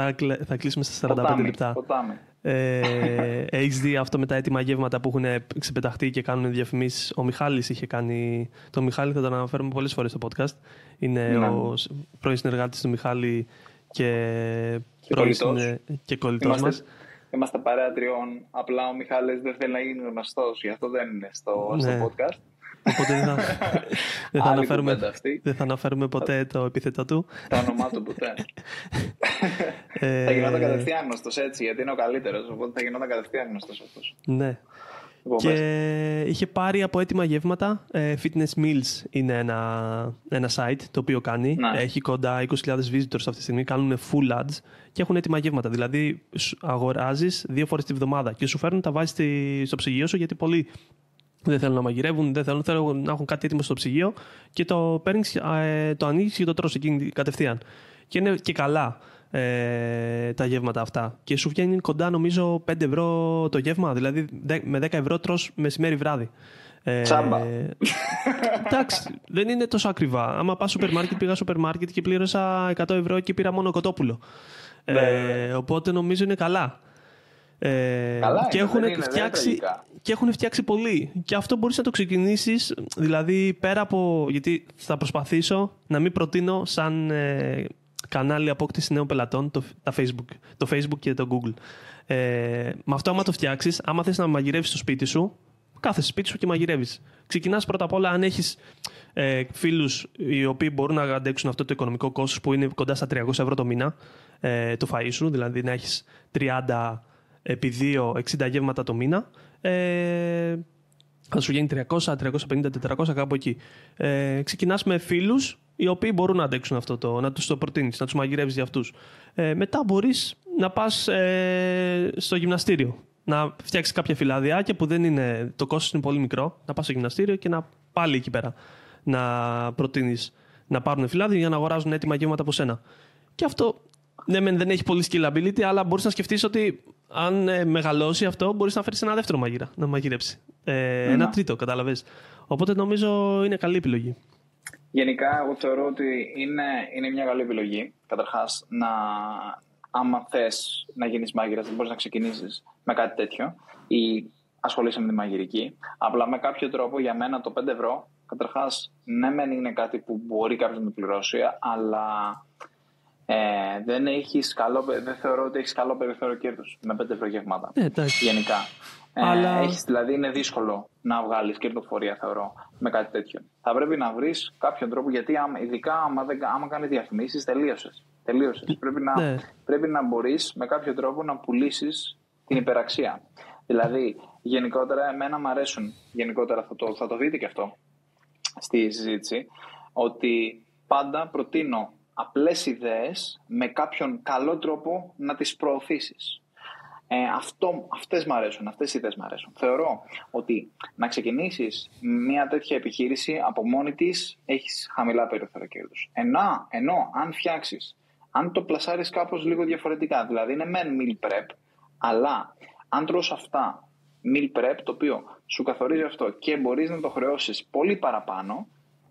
θα, θα κλείσουμε στα 45 ποτάμι, λεπτά. Ποτάμι. Ε, έχει δει αυτό με τα έτοιμα γεύματα που έχουν ξεπεταχτεί και κάνουν διαφημίσεις. Ο Μιχάλης είχε κάνει. Το Μιχάλη θα τον αναφέρουμε πολλές φορές στο podcast. Είναι ναι. ο πρώην συνεργάτης του Μιχάλη και, και κολλητός μας. Είμαστε παρέα τριών. Απλά ο Μιχάλης δεν θέλει να γίνει γνωστός, γι' αυτό δεν είναι στο, ναι. στο podcast. Οπότε δεν θα, δεν θα, αναφέρουμε, δεν θα αναφέρουμε ποτέ το επίθετο του. Το όνομά του ποτέ. ε, θα γινόταν κατευθείαν γνωστός έτσι, γιατί είναι ο καλύτερος. Οπότε θα γινόταν κατευθείαν γνωστός αυτός. Ναι. Λοιπόν, και είχε πάρει από έτοιμα γεύματα. Ε, Fitness Meals είναι ένα, ένα site το οποίο κάνει. Ναι. Έχει κοντά 20.000 visitors αυτή τη στιγμή. Κάνουν full ads και έχουν έτοιμα γεύματα. Δηλαδή, αγοράζεις δύο φορές τη βδομάδα και σου φέρνουν τα βάζεις στο ψυγείο σου γιατί πολλοί δεν θέλουν να μαγειρεύουν, δεν θέλουν, θέλουν να έχουν κάτι έτοιμο στο ψυγείο και το παίρνεις, ε, το ανοίγεις και το τρως εκείνη κατευθείαν. Και είναι και καλά ε, τα γεύματα αυτά. Και σου βγαίνει κοντά νομίζω 5 ευρώ το γεύμα, δηλαδή με 10 ευρώ τρως μεσημέρι βράδυ. Ε, Τσάμπα. εντάξει, δεν είναι τόσο ακριβά. Άμα πας σούπερ μάρκετ, πήγα σούπερ μάρκετ και πλήρωσα 100 ευρώ και πήρα μόνο κοτόπουλο. Ε, ναι. οπότε νομίζω είναι καλά. Ε, Καλά και, έχουν φτιάξει, και έχουν φτιάξει πολύ. Και αυτό μπορείς να το ξεκινήσεις, δηλαδή πέρα από. Γιατί θα προσπαθήσω να μην προτείνω σαν ε, κανάλι απόκτησης νέων πελατών το, τα Facebook, το Facebook και το Google. Ε, με αυτό, άμα το φτιάξεις, άμα θες να μαγειρεύεις στο σπίτι σου, κάθεσαι σπίτι σου και μαγειρεύεις. Ξεκινάς πρώτα απ' όλα αν έχεις ε, φίλους οι οποίοι μπορούν να αντέξουν αυτό το οικονομικό κόστος που είναι κοντά στα 300 ευρώ το μήνα ε, το φαΐ σου, δηλαδή να έχεις 30 επί 2, 60 γεύματα το μήνα. Ε, θα σου γίνει 300, 350, 400 κάπου εκεί. Ε, ξεκινάς με φίλους οι οποίοι μπορούν να αντέξουν αυτό το, να τους το προτείνεις, να τους μαγειρεύεις για αυτούς. Ε, μετά μπορείς να πας ε, στο γυμναστήριο, να φτιάξεις κάποια φυλαδιάκια που δεν είναι, το κόστος είναι πολύ μικρό, να πας στο γυμναστήριο και να πάλι εκεί πέρα να προτείνεις να πάρουν φυλάδια για να αγοράζουν έτοιμα γεύματα από σένα. Και αυτό ναι, δεν έχει πολύ scalability, αλλά μπορείς να σκεφτείς ότι αν ε, μεγαλώσει αυτό, μπορείς να φέρεις ένα δεύτερο μαγείρα να μαγειρέψει. Ε, ένα τρίτο, κατάλαβες. Οπότε νομίζω είναι καλή επιλογή. Γενικά, εγώ θεωρώ ότι είναι, είναι μια καλή επιλογή. Καταρχάς, να, άμα θες να γίνεις μάγειρας, δεν μπορείς να ξεκινήσεις με κάτι τέτοιο ή ασχολείσαι με τη μαγειρική. Απλά με κάποιο τρόπο για μένα το 5 ευρώ, καταρχάς, ναι, μεν είναι κάτι που μπορεί κάποιος να πληρώσει, αλλά ε, δεν, έχεις καλό, δεν θεωρώ ότι έχεις καλό περιθώριο κέρδου με πέντε προγεύματα. Ε, γενικά. Ε, Αλλά... έχεις, δηλαδή είναι δύσκολο να βγάλεις κερδοφορία, θεωρώ, με κάτι τέτοιο. Θα πρέπει να βρεις κάποιον τρόπο, γιατί ειδικά άμα, δεν, άμα κάνεις διαφημίσεις, τελείωσες. Τελείωσες. Πρέπει να, ναι. πρέπει να μπορείς με κάποιο τρόπο να πουλήσεις την υπεραξία. Δηλαδή, γενικότερα, εμένα μου αρέσουν, γενικότερα θα το, θα το δείτε και αυτό στη συζήτηση, ότι πάντα προτείνω απλές ιδέες με κάποιον καλό τρόπο να τις προωθήσεις. Ε, αυτό, αυτές μ' αρέσουν, αυτές οι ιδέες μ' αρέσουν. Θεωρώ ότι να ξεκινήσεις μια τέτοια επιχείρηση από μόνη της έχεις χαμηλά περιθώρια κέρδους. Ενώ, ενώ αν φτιάξεις, αν το πλασάρεις κάπως λίγο διαφορετικά, δηλαδή είναι μεν meal prep, αλλά αν τρως αυτά meal prep, το οποίο σου καθορίζει αυτό και μπορείς να το χρεώσεις πολύ παραπάνω,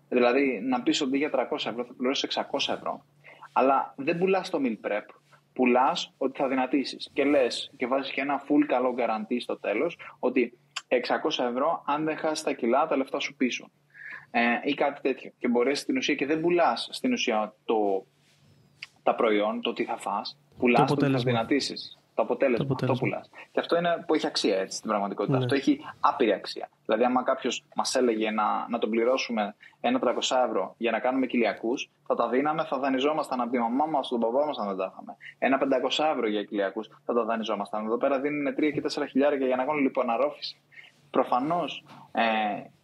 Δηλαδή να πεις ότι για 300 ευρώ θα πληρώσεις 600 ευρώ. Αλλά δεν πουλάς το meal prep. Πουλάς ότι θα δυνατήσεις. Και λες και βάζεις και ένα full καλό guarantee στο τέλος ότι 600 ευρώ, αν δεν χάσεις τα κιλά, τα λεφτά σου πίσω. Ε, ή κάτι τέτοιο. Και μπορείς στην ουσία και δεν πουλάς στην ουσία το, τα προϊόν, το τι θα φας. Πουλάς το, ότι θα δυνατήσεις. Το αποτέλεσμα, το αποτέλεσμα. αυτό πουλάς. Και αυτό είναι που έχει αξία έτσι στην πραγματικότητα. Ναι. Αυτό έχει άπειρη αξία. Δηλαδή, άμα κάποιος μας έλεγε να, να τον πληρώσουμε ένα 300 ευρώ για να κάνουμε κοιλιακούς, θα τα δίναμε, θα δανειζόμασταν από τη μαμά μας, τον παπά μας, αν δεν τα είχαμε. Ένα 500 ευρώ για κοιλιακούς θα τα δανειζόμασταν. Εδώ πέρα δίνουν 3 και 4 χιλιάρια για να κάνουν λοιπόν αρρώφηση. Προφανώς ε,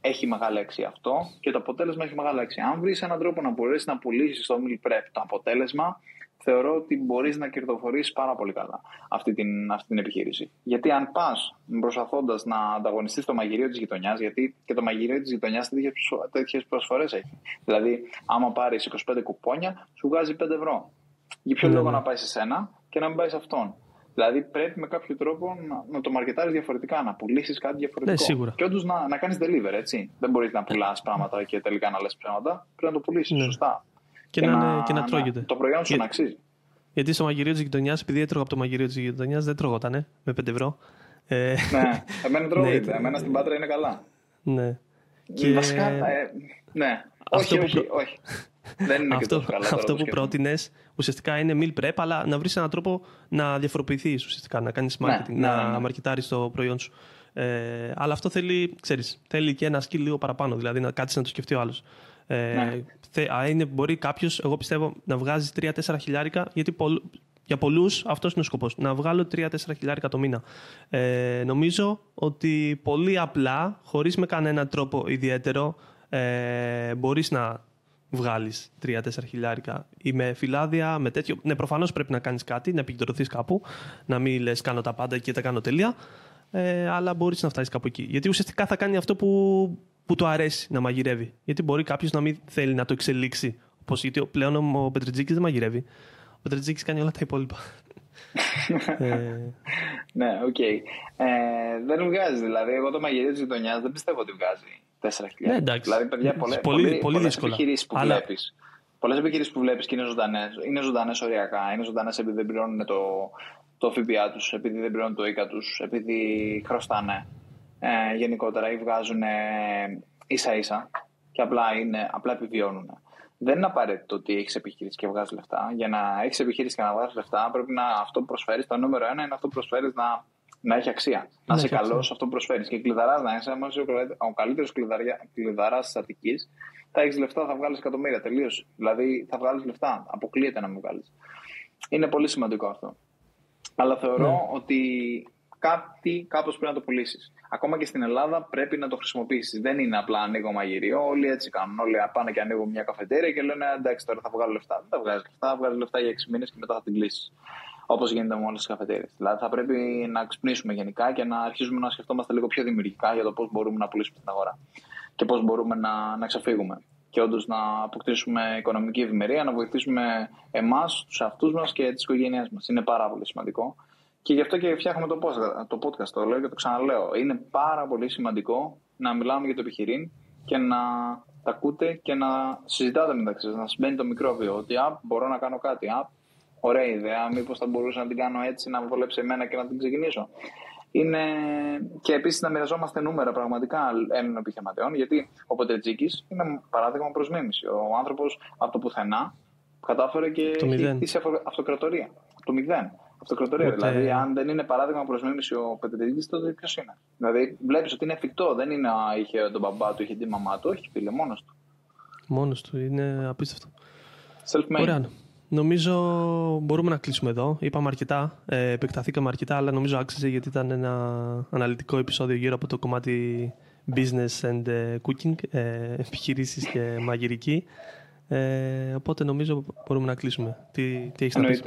έχει μεγάλη αξία αυτό και το αποτέλεσμα έχει μεγάλη αξία. Αν βρεις έναν τρόπο να μπορέσεις να πουλήσεις το meal prep το αποτέλεσμα, θεωρώ ότι μπορείς να κερδοφορήσει πάρα πολύ καλά αυτή την, αυτή την επιχείρηση. Γιατί αν πας προσπαθώντας να ανταγωνιστείς το μαγειρίο της γειτονιάς, γιατί και το μαγειρίο της γειτονιάς τέτοιες προσφορές έχει. Δηλαδή, άμα πάρεις 25 κουπόνια, σου βγάζει 5 ευρώ. Για ποιο ναι, λόγο ναι. να πάει σε σένα και να μην πάει σε αυτόν; Δηλαδή πρέπει με κάποιο τρόπο να, να το μαρκετάρεις διαφορετικά, να πουλήσεις κάτι διαφορετικό. Ναι, σίγουρα. Και όντως να, να κάνεις deliver, έτσι. Δεν μπορείς να πουλάς πράγματα και τελικά να λες ψέματα. Πρέπει να το πουλήσεις ναι. σωστά και, και, να, και να τρώγεται. το προϊόν σου να αξίζει. Γιατί στο μαγειρίο της γειτονιάς, επειδή έτρωγα από το μαγειρίο της γειτονιάς, δεν τρώγοτανε με 5 ευρώ. Ε, ναι, εμένα τρώγεται. ναι, εμένα στην Πάτρα είναι καλά. Ναι. Και... Βασικά, ε, ναι. Όχι, όχι, όχι. Δεν είναι αυτό, και καλά. Αυτό που πρότεινες ουσιαστικά είναι meal prep, αλλά να βρεις έναν τρόπο να διαφοροποιηθείς ουσιαστικά, να κάνεις ναι, marketing, ναι, να ναι. ναι. το προϊόν σου. Ε, αλλά αυτό θέλει, ξέρεις, θέλει και ένα skill λίγο παραπάνω, δηλαδή να κάτσεις να το σκεφτεί ο άλλος. Ε, ναι. είναι, μπορεί κάποιος, εγώ πιστεύω, να βγάζει 3-4 χιλιάρικα, γιατί για πολλούς αυτός είναι ο σκοπός. Να βγάλω 3-4 χιλιάρικα το μήνα. Ε, νομίζω ότι πολύ απλά, χωρίς με κανένα τρόπο ιδιαίτερο, ε, μπορείς να βγάλεις 3-4 χιλιάρικα ή με φυλάδια, με τέτοιο. Ναι, προφανώς πρέπει να κάνεις κάτι, να επικεντρωθείς κάπου, να μην λες κάνω τα πάντα και τα κάνω τελεία. Ε, αλλά μπορείς να φτάσεις κάπου εκεί. Γιατί ουσιαστικά θα κάνει αυτό που που του αρέσει να μαγειρεύει. Γιατί μπορεί κάποιος να μην θέλει να το εξελίξει. Όπως γιατί πλέον ο Πετρετζίκη δεν μαγειρεύει. Ο Πετρετζίκη κάνει όλα τα υπόλοιπα. ε... Ναι, okay. Okay. Ε, δεν βγάζει δηλαδή. Εγώ το μαγειρείο της γειτονιάς δεν πιστεύω ότι βγάζει 4 Ναι, εντάξει. Δηλαδή, παιδιά, πολλέ, πολύ, πολύ, πολύ δύσκολα. επιχειρήσεις που Αλλά... βλέπεις. Πολλές επιχειρήσεις που βλέπεις και είναι ζωντανές. Είναι ζωντανές οριακά. Είναι ζωντανές επειδή δεν πληρώνουν το, το ΦΠΑ τους, επειδή δεν πληρώνουν το ΙΚΑ τους, επειδή χρωστάνε ε, γενικότερα ή βγάζουν ε, ίσα ίσα και απλά, είναι, απλά επιβιώνουν. Δεν είναι απαραίτητο ότι έχεις επιχείρηση και βγάζεις λεφτά. Για να έχεις επιχείρηση και να βγάζεις λεφτά, πρέπει να αυτό που προσφέρεις, το νούμερο ένα είναι αυτό που προσφέρεις να, να έχει αξία. Να, είσαι καλός σε αυτό που προσφέρεις. Και κλειδαράς να είσαι, άμα είσαι ο, ο καλύτερος κλειδαράς της Αττικής, θα έχεις λεφτά, θα βγάλεις εκατομμύρια. Τελείως. Δηλαδή θα βγάλεις λεφτά. Αποκλείεται να μην βγάλεις. Είναι πολύ σημαντικό αυτό. Αλλά θεωρώ ναι. ότι κάτι κάπως πρέπει να το πουλήσεις. Ακόμα και στην Ελλάδα πρέπει να το χρησιμοποιήσεις. Δεν είναι απλά ανοίγω μαγειρίο. Όλοι έτσι κάνουν. Όλοι πάνε και ανοίγουν μια καφετέρια και λένε εντάξει τώρα θα βγάλω λεφτά. Δεν θα βγάζεις λεφτά, θα βγάλει λεφτά για 6 μήνες και μετά θα την κλείσεις. Όπως γίνεται με όλε τι καφετέρειες. Δηλαδή θα πρέπει να ξυπνήσουμε γενικά και να αρχίσουμε να σκεφτόμαστε λίγο πιο δημιουργικά για το πώς μπορούμε να πουλήσουμε στην αγορά και πώς μπορούμε να, να ξεφύγουμε. Και όντως να αποκτήσουμε οικονομική ευημερία, να βοηθήσουμε εμάς, τους εαυτούς μας και τις οικογένειές μας. Είναι πάρα πολύ σημαντικό. Και γι' αυτό και φτιάχνουμε το, το podcast, το λέω και το ξαναλέω. Είναι πάρα πολύ σημαντικό να μιλάμε για το επιχειρήν και να τα ακούτε και να συζητάτε μεταξύ σας, να μπαίνει το μικρόβιο. Ότι α, μπορώ να κάνω κάτι. Α, ωραία ιδέα. Μήπως θα μπορούσα να την κάνω έτσι, να βολέψει εμένα και να την ξεκινήσω. Είναι... Και επίσης να μοιραζόμαστε νούμερα πραγματικά έμεινων επιχειρηματιών, γιατί ο Πετρετζίκης είναι παράδειγμα προς μίμηση. Ο άνθρωπος από το πουθενά κατάφερε και τη αυτοκρατορία. Το μηδέν αυτοκρατορία. Ούτε... Δηλαδή, αν δεν είναι παράδειγμα προς μίμηση ο Πετρετζή, τότε ποιος είναι; Δηλαδή, βλέπεις ότι είναι εφικτό. Δεν είναι α, είχε τον μπαμπά του, είχε την μαμά του. Όχι, φίλε, μόνος του. Μόνος του. Είναι απίστευτο. Self-made. Ωραία. Νομίζω μπορούμε να κλείσουμε εδώ. Είπαμε αρκετά, ε, επεκταθήκαμε αρκετά, αλλά νομίζω άξιζε γιατί ήταν ένα αναλυτικό επεισόδιο γύρω από το κομμάτι business and ε, cooking, ε, επιχειρήσεις και μαγειρική. Ε, οπότε νομίζω μπορούμε να κλείσουμε. Τι, τι έχεις να πεις;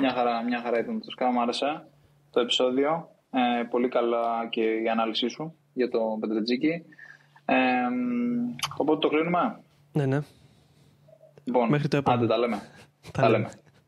Μια χαρά, μια χαρά ήταν το σκάμα, μου άρεσε το επεισόδιο. Ε, πολύ καλά και η ανάλυση σου για το Πετρετζίκι. Ε, οπότε το κλείνουμε. Ναι, ναι. Λοιπόν, Μέχρι το επόμενο. Άντε, τα λέμε. τα λέμε.